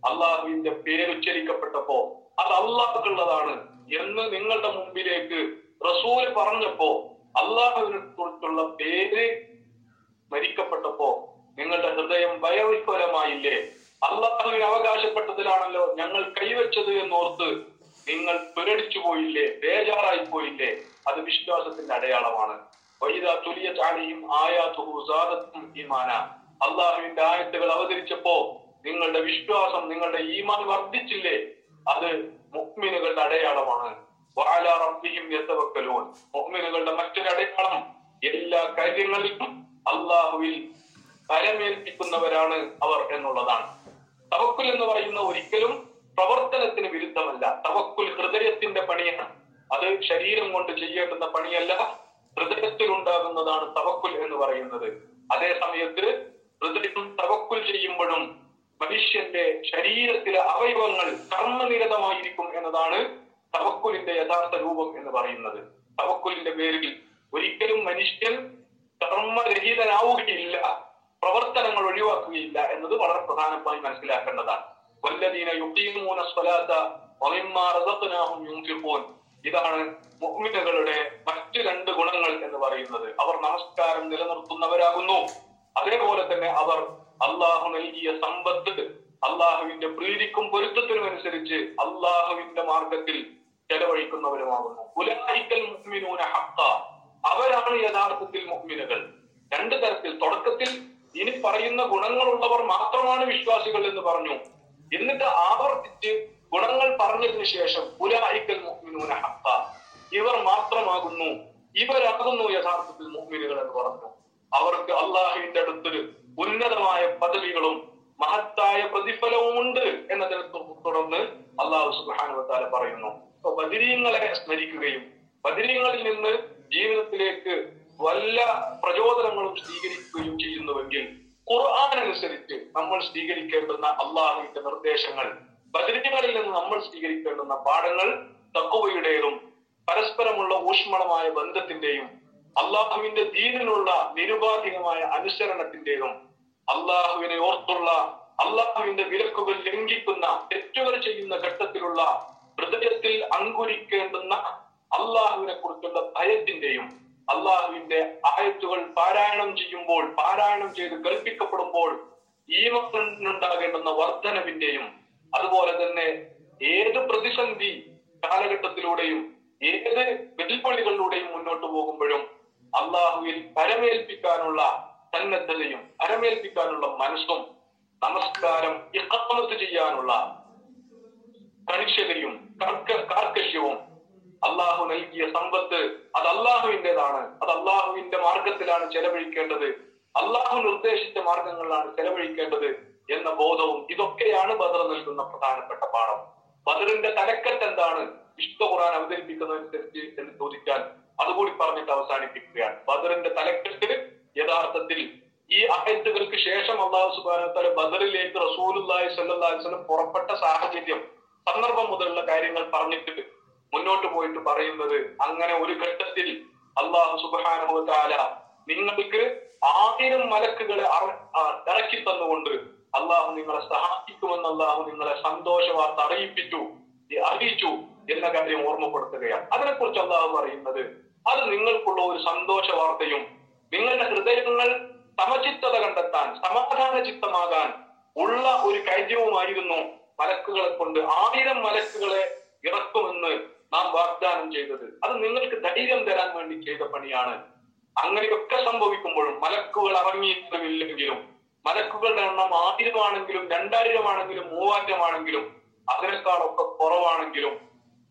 അള്ളാഹുവിന്റെ പേരുച്ചരിക്കപ്പെട്ടപ്പോ അത് അള്ളാഹുക്കുള്ളതാണ് എന്ന് നിങ്ങളുടെ മുമ്പിലേക്ക് റസൂൽ പറഞ്ഞപ്പോ അള്ളാഹുവിനെ കുറിച്ചുള്ള പേര് മരിക്കപ്പെട്ടപ്പോ നിങ്ങളുടെ ഹൃദയം ഭയവിഹ്വലമായില്ലേ അള്ളാഹുവിന് അവകാശപ്പെട്ടതിലാണല്ലോ ഞങ്ങൾ കൈവച്ചത് എന്നോർത്ത് നിങ്ങൾ പേടിച്ചു പോയില്ലേ ബേജാറായി പോയില്ലേ അത് വിശ്വാസത്തിന്റെ അടയാളമാണ്. അള്ളാഹുവിന്റെ ആയത്തുകൾ അവതരിച്ചപ്പോ നിങ്ങളുടെ വിശ്വാസം നിങ്ങളുടെ ഈമാൻ വർദ്ധിച്ചില്ലേ? അത് മുക്മിനുകളുടെ അടയാളമാണ്. യതവക്കലൂൻ മുഅ്മിനുകളുടെ മറ്റൊരു അടയാളം എല്ലാ കാര്യങ്ങളിലും അള്ളാഹുവിൽ കരമേൽപ്പിക്കുന്നവരാണ് അവർ എന്നുള്ളതാണ്. തവക്കുൽ എന്ന് പറയുന്ന ഒരിക്കലും പ്രവർത്തനത്തിന് വിരുദ്ധമല്ല. തവക്കുൽ ഹൃദയത്തിന്റെ പണിയാണ്. അത് ശരീരം കൊണ്ട് ചെയ്യേണ്ടുന്ന പണിയല്ല. ഹൃദയത്തിൽ ഉണ്ടാകുന്നതാണ് തവക്കുൽ എന്ന് പറയുന്നത്. അതേ സമയത്ത് ഹൃദയം തവക്കുൽ ചെയ്യുമ്പോഴും മനുഷ്യന്റെ ശരീരത്തിലെ അവയവങ്ങൾ കർമ്മനിരതമായിരിക്കും എന്നതാണ് തവക്കുലിന്റെ യഥാർത്ഥ രൂപം എന്ന് പറയുന്നത്. തവക്കുലിന്റെ പേരിൽ ഒരിക്കലും മനുഷ്യൻ കർമ്മരഹിതനാവുകയില്ല പ്രവർത്തനങ്ങൾ ഒഴിവാക്കുകയില്ല എന്നത് വളരെ പ്രധാനമായി മനസ്സിലാക്കേണ്ടതാണ്. വല്ലദീന യുഖീമൂന സ്വലാത്ത റസഖ്നാഹും യുൻഫിഖൂൻ. ഇതാണ് മുഅ്മിനുകളുടെ മറ്റു രണ്ട് ഗുണങ്ങൾ എന്ന് പറയുന്നത്. അവർ നമസ്കാരം നിലനിർത്തുന്നവരാകുന്നു. അതേപോലെ തന്നെ അവർ അള്ളാഹു നൽകിയ സമ്പത്ത് അള്ളാഹുവിന്റെ പ്രീതിക്കും പൊരുത്തത്തിനും അനുസരിച്ച് അള്ളാഹുവിന്റെ മാർഗത്തിൽ ചെലവഴിക്കുന്നവരുമാകുന്നു. ഉലാഹിക്കൽ മുഹ്മിനൂന ഹക്ക അവരാണ് യഥാർത്ഥത്തിൽ മുഅ്മിനുകൾ രണ്ട് തരത്തിൽ തുടക്കത്തിൽ ഇനി പറയുന്ന ഗുണങ്ങളുള്ളവർ മാത്രമാണ് വിശ്വാസികൾ എന്ന് പറഞ്ഞു. എന്നിട്ട് ആവർത്തിച്ച് ഗുണങ്ങൾ പറഞ്ഞതിന് ശേഷം ഉലാഹിക്കൽ മുഹ്മിനൂന ഹത്ത ഇവർ മാത്രമാകുന്നു. ഇവരാകുന്നു യഥാർത്ഥത്തിൽ മുഹ്മിനുകൾ എന്ന് പറഞ്ഞു. അവർക്ക് അള്ളാഹുവിന്റെ അടുത്തൊരു ഉന്നതമായ പദവികളും മഹത്തായ പ്രതിഫലവും ഉണ്ട് എന്നതിനെ തുടർന്ന് അള്ളാഹു സുബാനുവത്താല പറയുന്നു. ബദിരീങ്ങളെ സ്മരിക്കുകയും ബദിരീങ്ങളിൽ നിന്ന് ജീവിതത്തിലേക്ക് വല്ല പ്രചോദനങ്ങളും സ്വീകരിക്കുകയും ചെയ്യുന്നുവെങ്കിൽ ഖുർആൻ അനുസരിച്ച് നമ്മൾ സ്വീകരിക്കേണ്ടുന്ന അള്ളാഹുവിന്റെ നിർദ്ദേശങ്ങൾ ബദിരീങ്ങളിൽ നിന്ന് നമ്മൾ സ്വീകരിക്കേണ്ടുന്ന പാഠങ്ങൾ തക്കുവയുടേതും പരസ്പരമുള്ള ഊഷ്മളമായ ബന്ധത്തിന്റെയും അള്ളാഹുവിന്റെ ദീനിനുള്ള നിരുപാധികമായ അനുസരണത്തിന്റെയും അള്ളാഹുവിനെ ഓർത്തുള്ള അള്ളാഹുവിന്റെ വിലക്കുകൾ ലംഘിക്കുന്ന തെറ്റുകൾ ചെയ്യുന്ന ഘട്ടത്തിലുള്ള ഹൃദയത്തിൽ അങ്കുരിക്കേണ്ടുന്ന അള്ളാഹുവിനെ കുറിച്ചുള്ള ഭയത്തിന്റെയും അള്ളാഹുവിന്റെ ആയത്തുകൾ പാരായണം ചെയ്യുമ്പോൾ പാരായണം ചെയ്ത് കൽപ്പിക്കപ്പെടുമ്പോൾ ഈമത്തിനുണ്ടാകേണ്ടുന്ന വർധനവിന്റെയും അതുപോലെ തന്നെ ഏത് പ്രതിസന്ധി കാലഘട്ടത്തിലൂടെയും ഏത് വെല്ലുവിളികളിലൂടെയും മുന്നോട്ട് പോകുമ്പോഴും അള്ളാഹുവിൽ പരമേൽപ്പിക്കാനുള്ള സന്നദ്ധതയും പരമേൽപ്പിക്കാനുള്ള മനസ്സും നമസ്കാരം ഇഖാമത്ത് ചെയ്യാനുള്ള കണിശതയും കർക്ക കാർക്കശ്യവും അള്ളാഹു നൽകിയ സമ്പത്ത് അത് അള്ളാഹുവിന്റെതാണ്. അത് അള്ളാഹുവിന്റെ മാർഗത്തിലാണ് ചെലവഴിക്കേണ്ടത്. അള്ളാഹു നിർദ്ദേശിച്ച മാർഗങ്ങളിലാണ് ചെലവഴിക്കേണ്ടത്. എന്ന ബോധവും ഇതൊക്കെയാണ് ബദർ നൽകുന്ന പ്രധാനപ്പെട്ട പാഠം. ബദറിന്റെ തലക്കെട്ട് എന്താണ്? വിശുദ്ധ ഖുർആൻ അവതരിപ്പിക്കുന്നതനുസരിച്ച് എന്ന് ചോദിച്ചാൽ അതുകൂടി പറഞ്ഞിട്ട് അവസാനിപ്പിക്കുകയാണ്. ബദറിന്റെ തലക്കെട്ട് യഥാർത്ഥത്തിൽ ഈ അഹത്തുകൾക്ക് ശേഷം അള്ളാഹു സുബാന ബദറിലേക്ക് റസൂലുല്ലാഹി സല്ലാസ്ലം പുറപ്പെട്ട സാഹചര്യം സന്ദർഭം മുതലുള്ള കാര്യങ്ങൾ പറഞ്ഞിട്ട് മുന്നോട്ട് പോയിട്ട് പറയുന്നത് അങ്ങനെ ഒരു ഘട്ടത്തിൽ അള്ളാഹു സുബാനുഭവത്താല നിങ്ങൾക്ക് ആയിരം മലക്കുകളെ ഇറക്കി തന്നുകൊണ്ട് അള്ളാഹു നിങ്ങളെ സഹായിക്കുമെന്ന് അള്ളാഹു നിങ്ങളെ സന്തോഷവാർത്ത അറിയിപ്പിച്ചു അറിയിച്ചു എന്ന കാര്യം ഓർമ്മപ്പെടുത്തുകയാണ്. അതിനെക്കുറിച്ച് അള്ളാഹു പറയുന്നത് അത് നിങ്ങൾക്കുള്ള ഒരു സന്തോഷ വാർത്തയും നിങ്ങളുടെ ഹൃദയങ്ങൾ സമചിത്തത കണ്ടെത്താൻ സമാധാന ചിത്തമാകാൻ ഉള്ള ഒരു കൈദ്യവുമായിരുന്നു മലക്കുകളെ കൊണ്ട് ആയിരം മലക്കുകളെ ഇറക്കുമെന്ന് നാം വാഗ്ദാനം ചെയ്തത്. അത് നിങ്ങൾക്ക് ധൈര്യം തരാൻ വേണ്ടി ചെയ്ത പണിയാണ്. അങ്ങനെയൊക്കെ സംഭവിക്കുമ്പോഴും മലക്കുകൾ ഇറങ്ങിയിട്ടുമില്ലെങ്കിലും മലക്കുകളുടെ എണ്ണം ആയിരമാണെങ്കിലും രണ്ടായിരമാണെങ്കിലും മൂവായിരമാണെങ്കിലും അതിനേക്കാളൊക്കെ കുറവാണെങ്കിലും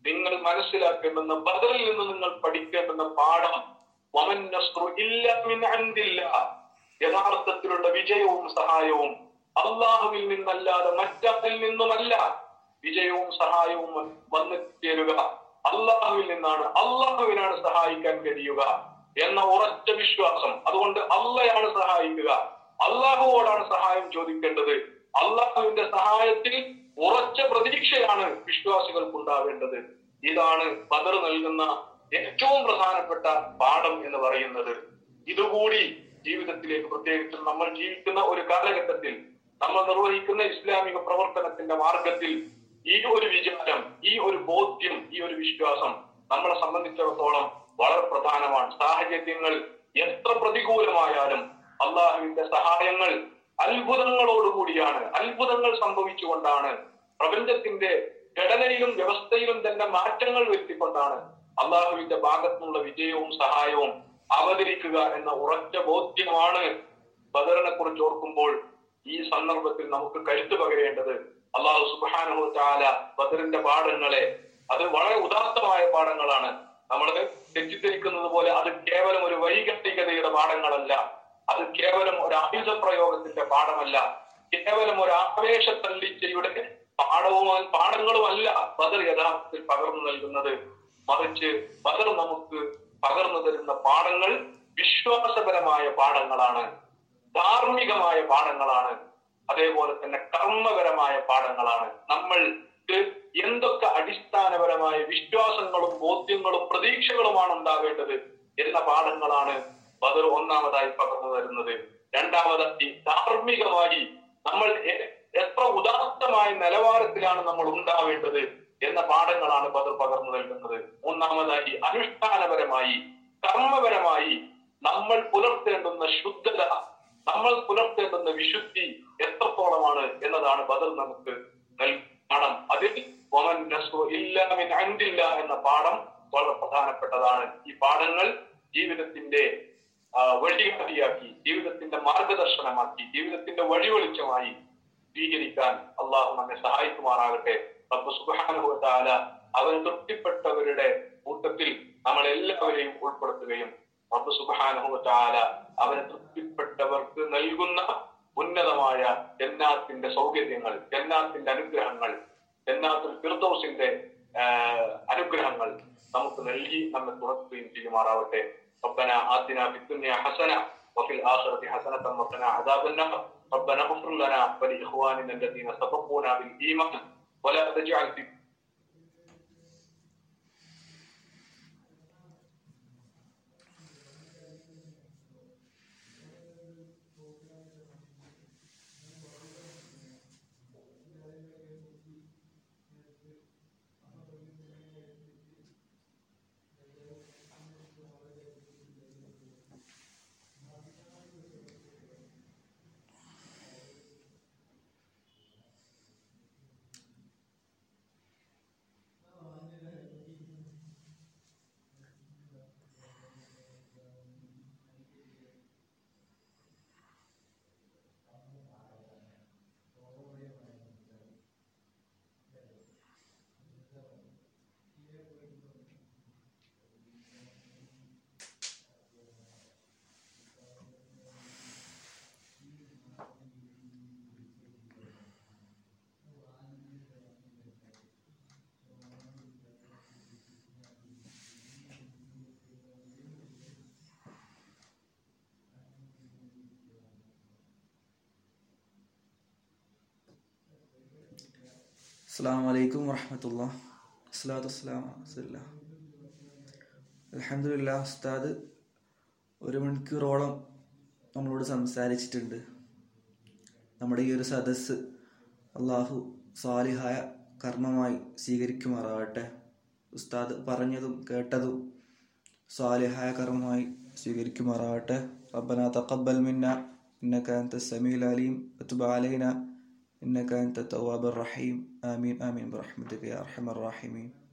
നിങ്ങൾ മനസ്സിലാക്കേണ്ടുന്ന ബദറിൽ നിന്ന് നിങ്ങൾ പഠിക്കേണ്ടുന്ന പാഠം. യഥാർത്ഥത്തിലുള്ള വിജയവും സഹായവും അള്ളാഹുവിൽ നിന്നല്ലാതെ മറ്റത്തിൽ നിന്നുമല്ല. വിജയവും സഹായവും വന്നു ചേരുക അള്ളാഹുവിൽ നിന്നാണ് അള്ളാഹുവിനാണ് സഹായിക്കാൻ കഴിയുക എന്ന ഉറച്ച വിശ്വാസം. അതുകൊണ്ട് അള്ളയാണ് സഹായിക്കുക. അള്ളാഹുവോടാണ് സഹായം ചോദിക്കേണ്ടത്. അള്ളാഹുവിന്റെ സഹായത്തിൽ ഉറച്ച പ്രതീക്ഷയാണ് വിശ്വാസികൾക്ക് ഉണ്ടാവേണ്ടത് ഇതാണ് ബദർ നൽകുന്ന ഏറ്റവും പ്രധാനപ്പെട്ട പാഠം എന്ന് പറയുന്നത്. ഇതുകൂടി ജീവിതത്തിലേക്ക് പ്രത്യേകിച്ചും നമ്മൾ ജീവിക്കുന്ന ഒരു കാലഘട്ടത്തിൽ നമ്മൾ നിർവഹിക്കുന്ന ഇസ്ലാമിക പ്രവർത്തനത്തിന്റെ മാർഗത്തിൽ ഈ ഒരു വിചാരം ഈ ഒരു ബോധ്യം ഈ ഒരു വിശ്വാസം നമ്മളെ സംബന്ധിച്ചിടത്തോളം വളരെ പ്രധാനമാണ്. സാഹചര്യങ്ങൾ എത്ര പ്രതികൂലമായാലും അള്ളാഹുവിന്റെ സഹായങ്ങൾ അത്ഭുതങ്ങളോടുകൂടിയാണ്. അത്ഭുതങ്ങൾ സംഭവിച്ചുകൊണ്ടാണ്. പ്രപഞ്ചത്തിന്റെ ഘടനയിലും വ്യവസ്ഥയിലും തന്നെ മാറ്റങ്ങൾ വരുത്തിക്കൊണ്ടാണ് അള്ളാഹുവിന്റെ ഭാഗത്തുനിന്നുള്ള വിജയവും സഹായവും അവതരിക്കുക എന്ന ഉറച്ച ബോധ്യമാണ് ബദറിനെ കുറിച്ച് ഓർക്കുമ്പോൾ ഈ സന്ദർഭത്തിൽ നമുക്ക് കരുത്തു പകരേണ്ടത്. അള്ളാഹു സുബാനു ചാല ബദറിന്റെ പാഠങ്ങളെ അത് വളരെ ഉദാത്തമായ പാഠങ്ങളാണ്. നമ്മൾ തെറ്റിദ്ധരിക്കുന്നത് പോലെ അത് കേവലം ഒരു വൈകട്ടികതയുടെ പാഠങ്ങളല്ല. അത് കേവലം ഒരു ആയുധ പ്രയോഗത്തിന്റെ പാഠമല്ല. കേവലം ഒരു ആവേശ തള്ളിച്ചയുടെ പാഠവും പാഠങ്ങളുമല്ല ബദർ യഥാർത്ഥത്തിൽ പകർന്നു നൽകുന്നത്. മറിച്ച് ബദർ നമുക്ക് പകർന്നു തരുന്ന പാഠങ്ങൾ വിശ്വാസപരമായ പാഠങ്ങളാണ് ധാർമ്മികമായ പാഠങ്ങളാണ് അതേപോലെ തന്നെ കർമ്മപരമായ പാഠങ്ങളാണ്. നമ്മൾ എന്തൊക്കെ അടിസ്ഥാനപരമായ വിശ്വാസങ്ങളും ബോധ്യങ്ങളും പ്രതീക്ഷകളുമാണ് ഉണ്ടാവേണ്ടത് എന്ന പാഠങ്ങളാണ് ബദർ ഒന്നാമതായി പകർന്നു തരുന്നത്. രണ്ടാമതായി ധാർമ്മികമായി നമ്മൾ എത്ര ഉദാത്തമായ നിലവാരത്തിലാണ് നമ്മൾ ഉണ്ടാവേണ്ടത് എന്ന പാഠങ്ങളാണ് ബദർ പകർന്നു നൽകുന്നത്. മൂന്നാമതായി അനുഷ്ഠാനപരമായി കർമ്മപരമായി നമ്മൾ പുലർത്തേണ്ടുന്ന ശുദ്ധത നമ്മൾ പുലർത്തേണ്ടുന്ന വിശുദ്ധി എത്രത്തോളമാണ് എന്നതാണ് ബദർ നമുക്ക് പാഠം അതിൽ ഇല്ലാമിൻ അൻദില്ല എന്ന പാഠം വളരെ പ്രധാനപ്പെട്ടതാണ്. ഈ പാഠങ്ങൾ ജീവിതത്തിന്റെ ആ, വഴികാട്ടിയാക്കി ജീവിതത്തിന്റെ മാർഗദർശനമാക്കി ജീവിതത്തിന്റെ വഴി വെളിച്ചമായി സ്വീകരിക്കാൻ അള്ളാഹു നമ്മെ സഹായിക്കുമാറാകട്ടെ. അപ്പൊ സുബ്ഹാനഹു അവൻ തൃപ്തിപ്പെട്ടവരുടെ കൂട്ടത്തിൽ നമ്മൾ എല്ലാവരെയും ഉൾപ്പെടുത്തുകയും അപ്പൊ തആല അവന് തൃപ്തിപ്പെട്ടവർക്ക് നൽകുന്ന ഉന്നതമായ ജന്നാത്തിന്റെ സൗകര്യങ്ങൾ ജന്നാത്തിന്റെ അനുഗ്രഹങ്ങൾ ജന്നാത്തുൽ ഫിർദോസിന്റെ അനുഗ്രഹങ്ങൾ നമുക്ക് നൽകി നമ്മെ തുറക്കുകയും ചെയ്യുമാറാവട്ടെ. ربنا آتنا في الدنيا حسنة وفي الآخرة حسنة وقنا عذاب النار. ربنا اغفر لنا ولإخواننا الذين سبقونا بالإيمان ولا تجعل في അസ്സാം വലൈക്കും വർഹമത്തുള്ള അസ്ലാത്തു വസ്സലാം അലഹമില്ല ഉസ്താദ് ഒരു മണിക്കൂറോളം നമ്മളോട് സംസാരിച്ചിട്ടുണ്ട്. നമ്മുടെ ഈ ഒരു സദസ് അള്ളാഹു സാലിഹായ കർമ്മമായി സ്വീകരിക്കുമാറാവട്ടെ ഉസ്താദ് പറഞ്ഞതും കേട്ടതും സാലിഹായ കർമ്മമായി സ്വീകരിക്കുമാറാവട്ടെ റബ്ബന തഖബ്ബൽ മിന്ന ഇന്നക അൻത സമീൽ അലീം അത്തുബ അലൈന ഇന്നക അൻത തവാബർ റഹീം. آمين آمين برحمتك يا أرحم الراحمين.